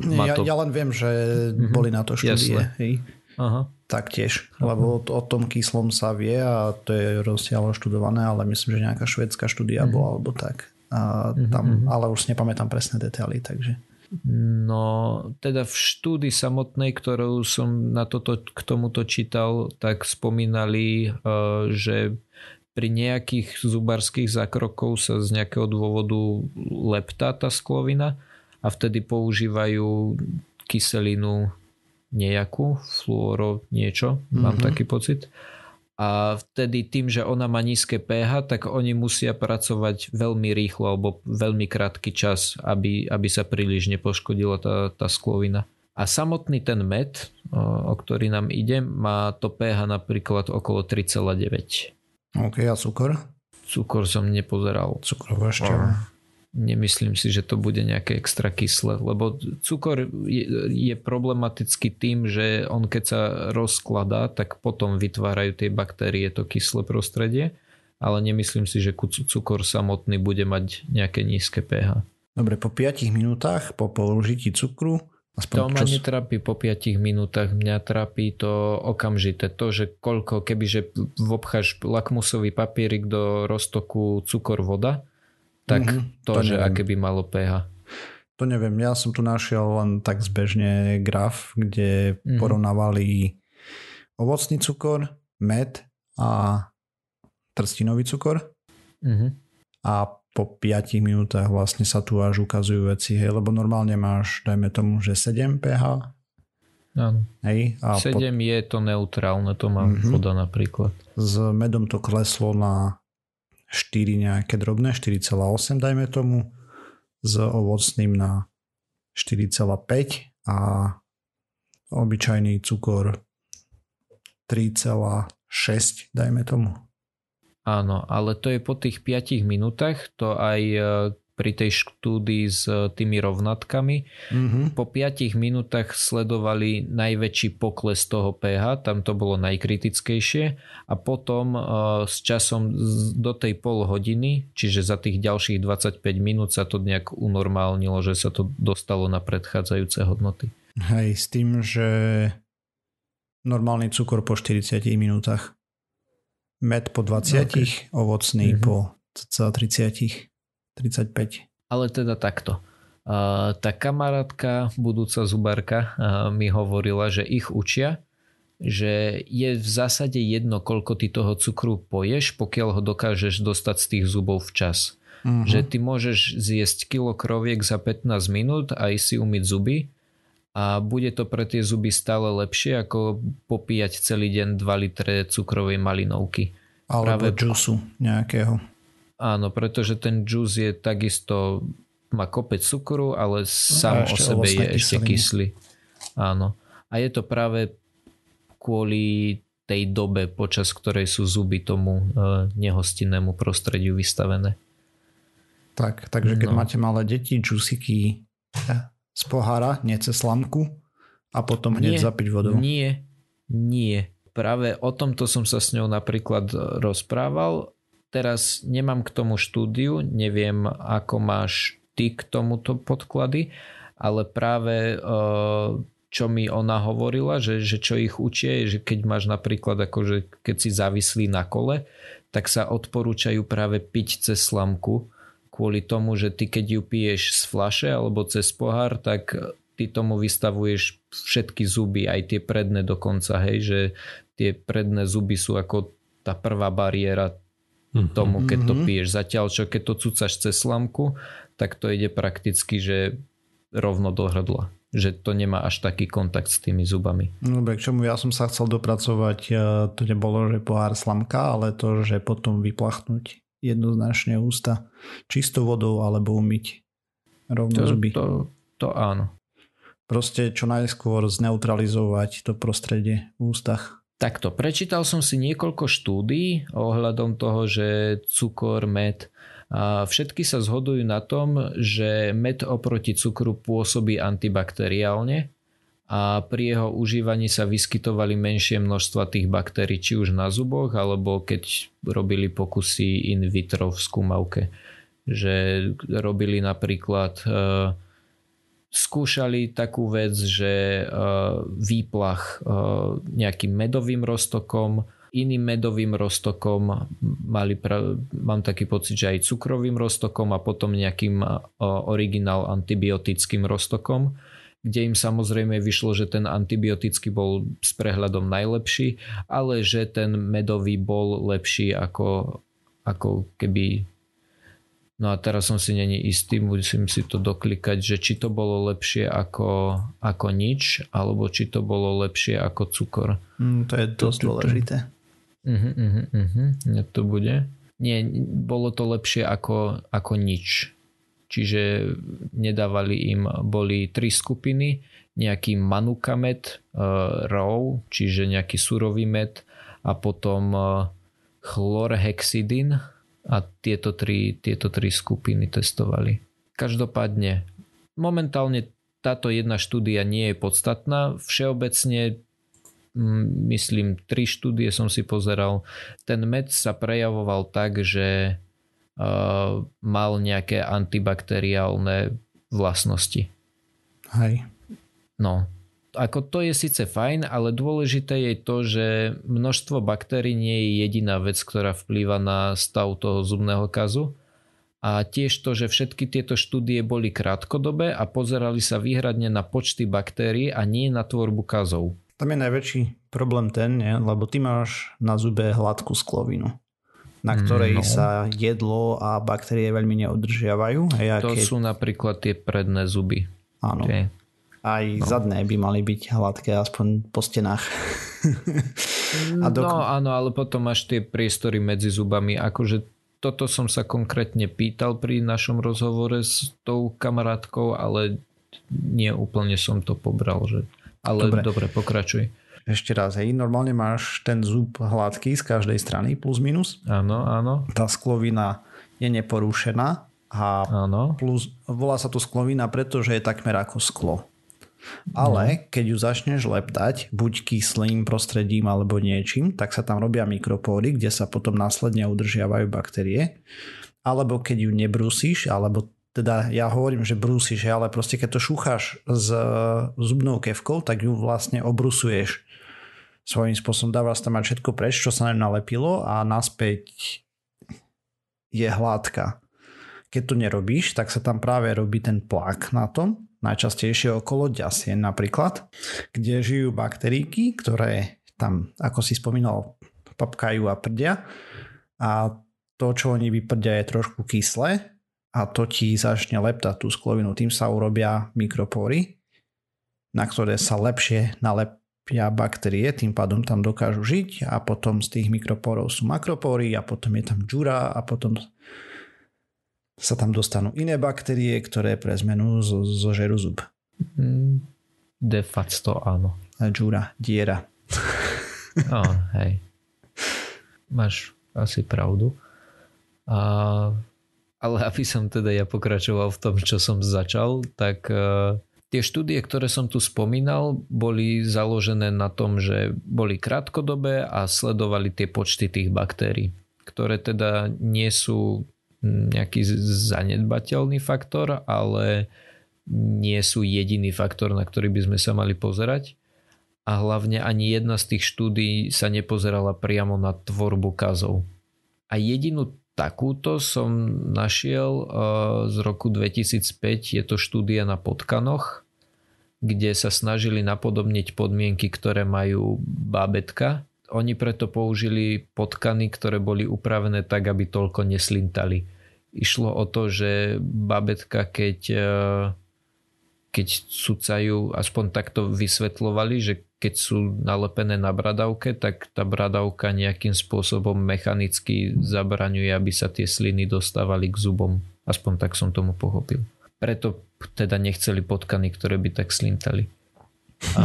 ja, to... ja len viem, že mm-hmm. boli na to štúdie. Jasne. Hej. Aha. Taktiež, lebo o, o tom kyslom sa vie a to je rozsiahlo študované, ale myslím, že nejaká švedská štúdia mm-hmm. bola alebo tak. A mhm, tam, mm-hmm. Ale už nepamätám presné detaily, takže... No, teda v štúdii samotnej, ktorú som na toto, k tomuto čítal, tak spomínali, uh, že pri nejakých zubarských zákrokov sa z nejakého dôvodu leptá tá sklovina a vtedy používajú kyselinu nejakú, fluoro niečo, mám mm-hmm. taký pocit a vtedy tým, že ona má nízke pH, tak oni musia pracovať veľmi rýchlo alebo veľmi krátky čas, aby, aby sa príliš nepoškodila tá, tá sklovina. A samotný ten med, o ktorý nám ide, má to pH napríklad okolo 3,9. OK, a cukor? Cukor som nepozeral. Cukrová ešte. Nemyslím si, že to bude nejaké extra kyslé, lebo cukor je, je problematický tým, že on keď sa rozkladá, tak potom vytvárajú tie baktérie to kyslé prostredie, ale nemyslím si, že cukor samotný bude mať nejaké nízke pH. Dobre, po 5 minútach po použití cukru Aspoň to ma čas... netrápi po 5 minútach, mňa trápi to okamžité. To, že koľko, kebyže vobcháš lakmusový papierik do roztoku cukor voda, tak mm-hmm, to, to že aké by malo pH. To neviem, ja som tu našiel len tak zbežne graf, kde mm-hmm. porovnávali ovocný cukor, med a trstinový cukor. Mm-hmm. A po 5 minútach vlastne sa tu až ukazujú veci, hej, lebo normálne máš, dajme tomu, že 7 pH. Áno. Hej, a 7 po... je to neutrálne, to má mm-hmm. voda napríklad. S medom to kleslo na 4 nejaké drobné, 4,8 dajme tomu, s ovocným na 4,5 a obyčajný cukor 3,6 dajme tomu. Áno, ale to je po tých 5 minútach, to aj e, pri tej štúdii s e, tými rovnatkami. Mm-hmm. Po 5 minútach sledovali najväčší pokles toho pH, tam to bolo najkritickejšie a potom uh, s časom do tej pol hodiny, čiže za tých ďalších 25 minút sa to nejak unormálnilo, že sa to dostalo na predchádzajúce hodnoty. Hej, s tým, že normálny cukor po 40 minútach, med po 20, okay. ovocný mm-hmm. po 30. 35. Ale teda takto. Tá kamarátka, budúca zubarka, uh, mi hovorila, že ich učia, že je v zásade jedno, koľko ty toho cukru poješ, pokiaľ ho dokážeš dostať z tých zubov včas. Uh-huh. Že ty môžeš zjesť kilo kroviek za 15 minút a si umyť zuby a bude to pre tie zuby stále lepšie ako popíjať celý deň 2 litre cukrovej malinovky. Alebo Práve... džusu nejakého. Áno, pretože ten džús je takisto, má kopec cukru, ale sám o sebe je ešte kyslý. Áno. A je to práve kvôli tej dobe, počas ktorej sú zuby tomu e, nehostinnému prostrediu vystavené. Tak, takže keď no. máte malé deti, džusiky z pohára, nie cez slamku a potom hneď nie, zapiť vodou. Nie, nie. Práve o tomto som sa s ňou napríklad rozprával Teraz nemám k tomu štúdiu, neviem ako máš ty k tomuto podklady, ale práve e, čo mi ona hovorila, že, že čo ich učie, je, že keď máš napríklad akože keď si závislí na kole, tak sa odporúčajú práve piť cez slamku kvôli tomu, že ty keď ju piješ z flaše alebo cez pohár, tak ty tomu vystavuješ všetky zuby, aj tie predné dokonca, hej, že tie predné zuby sú ako tá prvá bariéra. Tomu, keď to mhm. piješ. Zatiaľ, čo keď to cucaš cez slamku, tak to ide prakticky, že rovno do hrdla že to nemá až taký kontakt s tými zubami. No k čomu ja som sa chcel dopracovať, e, to nebolo, že pohár slamka, ale to, že potom vyplachnúť jednoznačne ústa čistou vodou alebo umyť rovno to, zuby. To, to áno. Proste čo najskôr zneutralizovať to prostredie v ústach. Takto, prečítal som si niekoľko štúdí ohľadom toho, že cukor, med všetky sa zhodujú na tom, že med oproti cukru pôsobí antibakteriálne a pri jeho užívaní sa vyskytovali menšie množstva tých baktérií, či už na zuboch, alebo keď robili pokusy in vitro v skúmavke. Že robili napríklad, e, skúšali takú vec, že e, výplach e, nejakým medovým roztokom iným medovým roztokom, mali mám taký pocit, že aj cukrovým roztokom a potom nejakým originál antibiotickým roztokom, kde im samozrejme vyšlo, že ten antibiotický bol s prehľadom najlepší, ale že ten medový bol lepší ako, ako keby No a teraz som si není istý, musím si to doklikať, že či to bolo lepšie ako, ako nič, alebo či to bolo lepšie ako cukor. Mm, to je dosť dôležité. Uh-huh, uh-huh, uh-huh. Ja to bude. Nie, bolo to lepšie ako, ako nič. Čiže nedávali im, boli tri skupiny, nejaký manuka med, uh, raw, čiže nejaký surový med a potom uh, chlorhexidin a tieto tri, tieto tri skupiny testovali. Každopádne, momentálne táto jedna štúdia nie je podstatná. Všeobecne myslím, tri štúdie som si pozeral. Ten med sa prejavoval tak, že uh, mal nejaké antibakteriálne vlastnosti. Hej. No, ako to je síce fajn, ale dôležité je to, že množstvo baktérií nie je jediná vec, ktorá vplýva na stav toho zubného kazu. A tiež to, že všetky tieto štúdie boli krátkodobé a pozerali sa výhradne na počty baktérií a nie na tvorbu kazov. Tam je najväčší problém ten, nie? lebo ty máš na zube hladkú sklovinu na ktorej no. sa jedlo a baktérie veľmi neudržiavajú. A to keď... sú napríklad tie predné zuby. Áno. Tie... Aj no. zadné by mali byť hladké, aspoň po stenách. <laughs> a dok- no áno, ale potom máš tie priestory medzi zubami. Akože toto som sa konkrétne pýtal pri našom rozhovore s tou kamarátkou, ale nie úplne som to pobral, že ale dobre, dobre pokračuj. Ešte raz, hej, normálne máš ten zub hladký z každej strany, plus minus. Áno, áno. Tá sklovina je neporušená a áno. plus volá sa to sklovina, pretože je takmer ako sklo. Ale no. keď ju začneš leptať, buď kyslým prostredím alebo niečím, tak sa tam robia mikropóry, kde sa potom následne udržiavajú baktérie. Alebo keď ju nebrusíš, alebo teda ja hovorím, že brúsiš, ale proste keď to šúcháš s zubnou kevkou, tak ju vlastne obrusuješ svojím spôsobom, dáva sa tam mať všetko preč, čo sa nám nalepilo a naspäť je hladká. Keď to nerobíš, tak sa tam práve robí ten plak na tom, najčastejšie okolo ďasien napríklad, kde žijú bakteríky, ktoré tam, ako si spomínal, papkajú a prdia a to, čo oni vyprdia je trošku kyslé a to ti začne leptať tú sklovinu. Tým sa urobia mikropóry, na ktoré sa lepšie nalepia baktérie, tým pádom tam dokážu žiť a potom z tých mikropórov sú makropóry a potom je tam džura a potom sa tam dostanú iné baktérie, ktoré pre zmenu zožerú zub. Mm, de facto áno. A džura, diera. <laughs> oh, hej. Máš asi pravdu. A ale aby som teda ja pokračoval v tom, čo som začal, tak uh, tie štúdie, ktoré som tu spomínal, boli založené na tom, že boli krátkodobé a sledovali tie počty tých baktérií, ktoré teda nie sú nejaký zanedbateľný faktor, ale nie sú jediný faktor, na ktorý by sme sa mali pozerať. A hlavne ani jedna z tých štúdí sa nepozerala priamo na tvorbu kazov. A jedinú takúto som našiel z roku 2005. Je to štúdia na potkanoch, kde sa snažili napodobniť podmienky, ktoré majú bábetka. Oni preto použili potkany, ktoré boli upravené tak, aby toľko neslintali. Išlo o to, že babetka, keď keď cucajú, aspoň takto vysvetľovali, že keď sú nalepené na bradavke, tak tá bradavka nejakým spôsobom mechanicky zabraňuje, aby sa tie sliny dostávali k zubom. Aspoň tak som tomu pochopil. Preto teda nechceli potkany, ktoré by tak slintali. A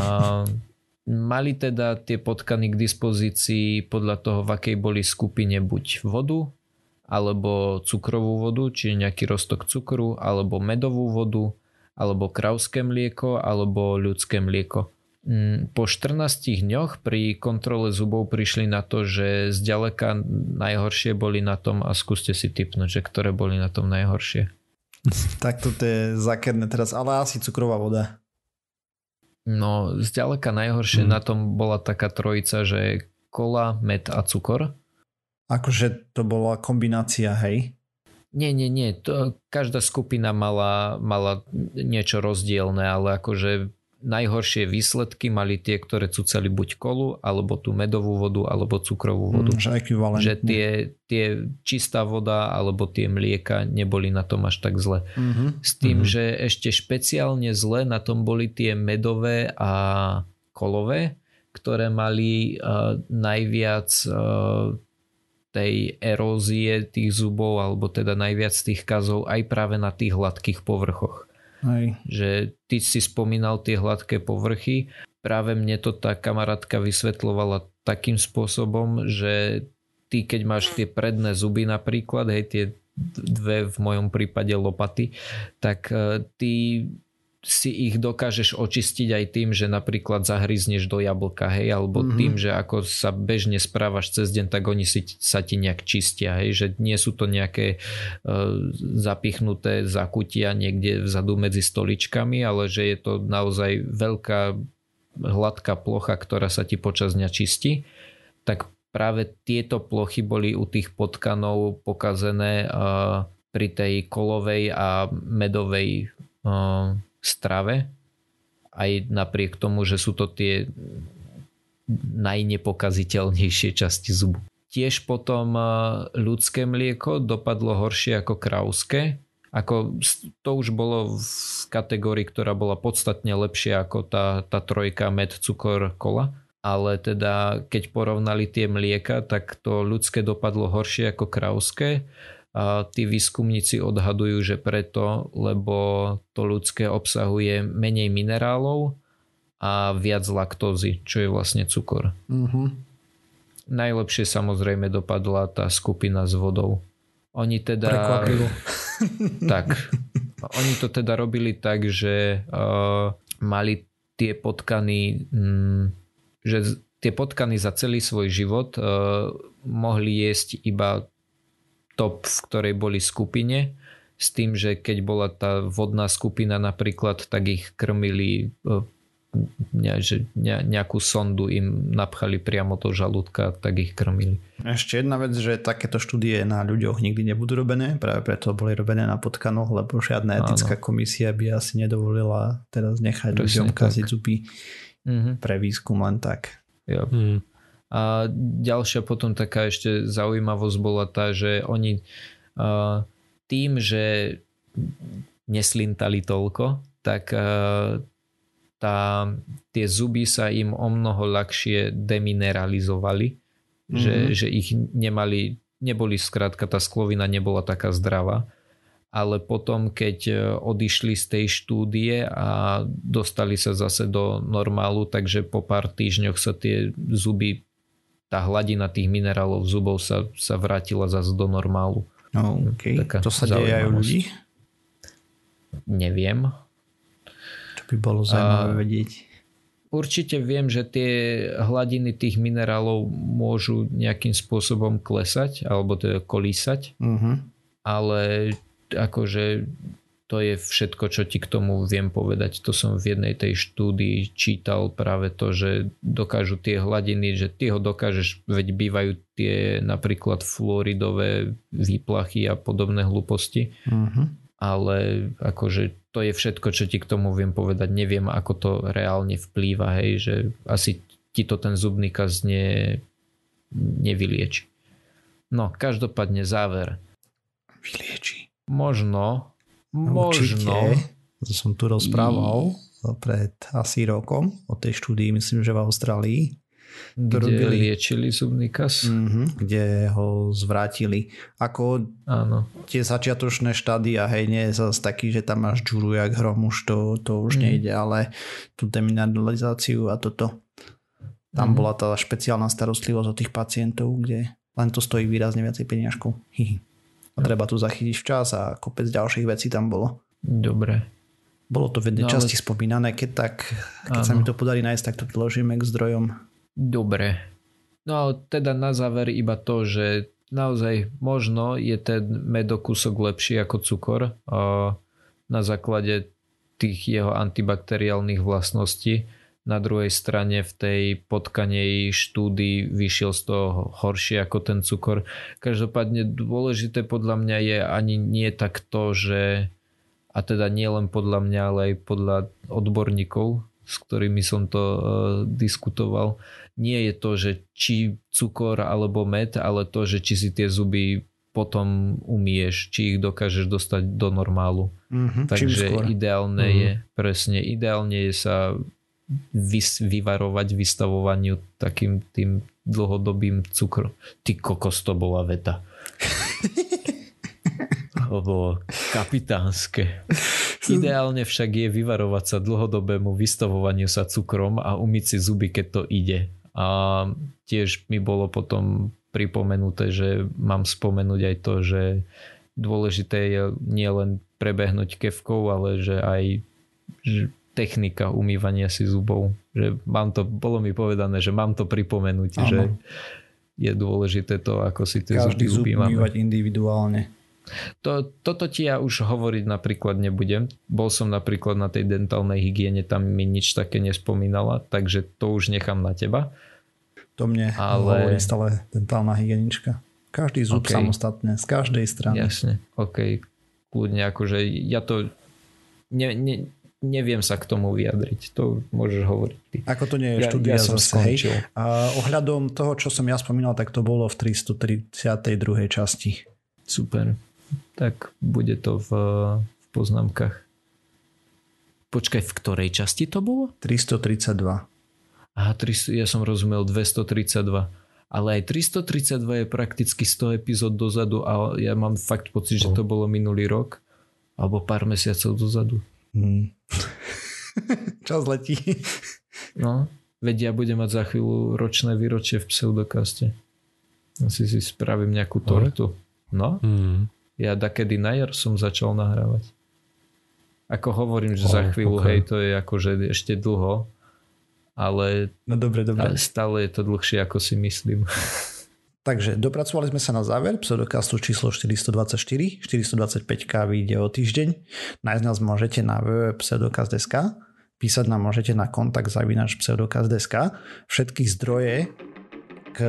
<laughs> mali teda tie potkany k dispozícii podľa toho, v akej boli skupine buď vodu, alebo cukrovú vodu, čiže nejaký rostok cukru, alebo medovú vodu, alebo krauské mlieko, alebo ľudské mlieko. Mm, po 14 dňoch pri kontrole zubov prišli na to, že zďaleka najhoršie boli na tom a skúste si typnúť, že ktoré boli na tom najhoršie. tak toto je zakerné teraz, ale asi cukrová voda. No, zďaleka najhoršie hmm. na tom bola taká trojica, že kola, med a cukor. Akože to bola kombinácia, hej? Nie, nie, nie. To, každá skupina mala, mala niečo rozdielne, ale akože najhoršie výsledky mali tie, ktoré cucali buď kolu, alebo tú medovú vodu, alebo cukrovú vodu. Mm, že Že tie, tie čistá voda, alebo tie mlieka neboli na tom až tak zle. Mm-hmm. S tým, mm-hmm. že ešte špeciálne zle na tom boli tie medové a kolové, ktoré mali uh, najviac uh, tej erózie tých zubov, alebo teda najviac tých kazov aj práve na tých hladkých povrchoch. Hej. Že ty si spomínal tie hladké povrchy. Práve mne to tá kamarátka vysvetlovala takým spôsobom, že ty keď máš tie predné zuby napríklad, hej, tie dve v mojom prípade lopaty, tak e, ty si ich dokážeš očistiť aj tým, že napríklad zahryzneš do jablka, hej, alebo mm-hmm. tým, že ako sa bežne správaš cez deň, tak oni si, sa ti nejak čistia, hej, že nie sú to nejaké uh, zapichnuté zakutia niekde vzadu medzi stoličkami, ale že je to naozaj veľká hladká plocha, ktorá sa ti počas dňa čistí, tak práve tieto plochy boli u tých potkanov pokazené uh, pri tej kolovej a medovej uh, strave, aj napriek tomu, že sú to tie najnepokaziteľnejšie časti zubu. Tiež potom e, ľudské mlieko dopadlo horšie ako krauské. Ako to už bolo v kategórii, ktorá bola podstatne lepšia ako tá, tá trojka med, cukor, kola. Ale teda keď porovnali tie mlieka, tak to ľudské dopadlo horšie ako krauské tí výskumníci odhadujú, že preto, lebo to ľudské obsahuje menej minerálov a viac laktózy, čo je vlastne cukor. Mm-hmm. Najlepšie samozrejme dopadla tá skupina s vodou. Oni teda... Prekvapilo. <laughs> tak. Oni to teda robili tak, že uh, mali tie potkany, mm, že tie potkany za celý svoj život uh, mohli jesť iba top, v ktorej boli skupine s tým, že keď bola tá vodná skupina napríklad, tak ich krmili e, ne, že ne, nejakú sondu im napchali priamo do žalúdka, tak ich krmili. Ešte jedna vec, že takéto štúdie na ľuďoch nikdy nebudú robené, práve preto boli robené na potkanoch, lebo žiadna etická Áno. komisia by asi nedovolila teraz nechať Presne ľuďom kaziť zuby mm-hmm. pre výskum len tak. Jo. Mm. A ďalšia potom taká ešte zaujímavosť bola tá, že oni tým, že neslintali toľko, tak tá, tie zuby sa im o mnoho ľahšie demineralizovali, mm-hmm. že, mhm. že ich nemali, neboli skrátka, tá sklovina nebola taká zdravá ale potom keď odišli z tej štúdie a dostali sa zase do normálu, takže po pár týždňoch sa tie zuby tá hladina tých minerálov zubov sa, sa vrátila zase do normálu. No, okay. Taká to sa deje aj u ľudí? Neviem. To by bolo zaujímavé A, vedieť. Určite viem, že tie hladiny tých minerálov môžu nejakým spôsobom klesať alebo teda kolísať, uh-huh. ale akože to je všetko, čo ti k tomu viem povedať. To som v jednej tej štúdii čítal práve to, že dokážu tie hladiny, že ty ho dokážeš, veď bývajú tie napríklad fluoridové výplachy a podobné hlúposti. Uh-huh. Ale akože to je všetko, čo ti k tomu viem povedať. Neviem, ako to reálne vplýva, hej, že asi ti to ten zubný kaz ne, nevylieči. No, každopádne záver. Vylieči. Možno, Možno. Určite. som tu rozprával pred asi rokom o tej štúdii, myslím, že v Austrálii. Kde robili, liečili zubný kas? Uh-huh, kde ho zvrátili. Ako Áno. tie začiatočné štádia, hej, nie je zase taký, že tam máš džuru jak hrom, už to, to už mm. nejde, ale tú demineralizáciu a toto. Tam mm. bola tá špeciálna starostlivosť o tých pacientov, kde len to stojí výrazne viacej peniažkov. A treba tu zachytiť včas a kopec ďalších vecí tam bolo. Dobre. Bolo to v jednej no, časti ale... spomínané, keď, tak, keď sa mi to podarí nájsť, tak to priložíme k zdrojom. Dobre. No ale teda na záver iba to, že naozaj možno je ten medokusok lepší ako cukor na základe tých jeho antibakteriálnych vlastností na druhej strane v tej potkanej štúdii vyšiel z toho horšie ako ten cukor. Každopádne dôležité podľa mňa je ani nie tak to, že a teda nie len podľa mňa, ale aj podľa odborníkov, s ktorými som to uh, diskutoval, nie je to, že či cukor alebo med, ale to, že či si tie zuby potom umieš, či ich dokážeš dostať do normálu. Mm-hmm, Takže ideálne mm-hmm. je, presne, ideálne je sa vys, vyvarovať vystavovaniu takým tým dlhodobým cukrom. Ty kokos, to bola veta. <laughs> to bolo kapitánske. <laughs> Ideálne však je vyvarovať sa dlhodobému vystavovaniu sa cukrom a umyť si zuby, keď to ide. A tiež mi bolo potom pripomenuté, že mám spomenúť aj to, že dôležité je nielen prebehnúť kevkou, ale že aj že technika umývania si zubov. Že mám to, bolo mi povedané, že mám to pripomenúť, ano. že je dôležité to, ako si tie Každý zub umývať individuálne. To, toto ti ja už hovoriť napríklad nebudem. Bol som napríklad na tej dentálnej hygiene, tam mi nič také nespomínala, takže to už nechám na teba. To mne Ale... hovorí stále dentálna hygienička. Každý zub okay. samostatne, z každej strany. Jasne, ok. Kľudne akože ja to ne, ne, neviem sa k tomu vyjadriť. To môžeš hovoriť ty. Ako to nie je ja, štúdia ja som zase, hej. A ohľadom toho, čo som ja spomínal, tak to bolo v 332. časti. Super. Tak bude to v, v poznámkach. Počkaj, v ktorej časti to bolo? 332. Aha, 300, ja som rozumel 232. Ale aj 332 je prakticky 100 epizód dozadu a ja mám fakt pocit, že to bolo minulý rok alebo pár mesiacov dozadu. Hmm. <laughs> Čas letí. no, veď ja budem mať za chvíľu ročné výročie v pseudokaste. Asi si spravím nejakú tortu. No, hmm. ja dakedy na jar som začal nahrávať. Ako hovorím, že oh, za chvíľu, okay. hej, to je akože ešte dlho, ale no, dobre, dobre. stále je to dlhšie, ako si myslím. <laughs> Takže dopracovali sme sa na záver pseudokastu číslo 424. 425 vyjde o týždeň. Nájsť nás môžete na www.pseudokast.sk písať nám môžete na kontakt zavinač pseudokast.sk Všetky zdroje k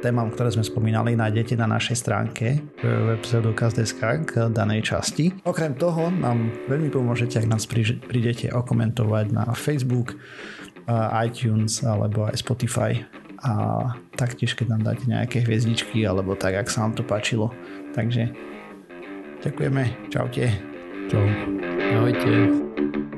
témam, ktoré sme spomínali, nájdete na našej stránke www.pseudokast.sk k danej časti. Okrem toho nám veľmi pomôžete, ak nás prídete okomentovať na Facebook, iTunes alebo aj Spotify a taktiež keď nám dáte nejaké hviezdičky alebo tak, ak sa vám to páčilo. Takže ďakujeme, čaute. Čau. Ahojte.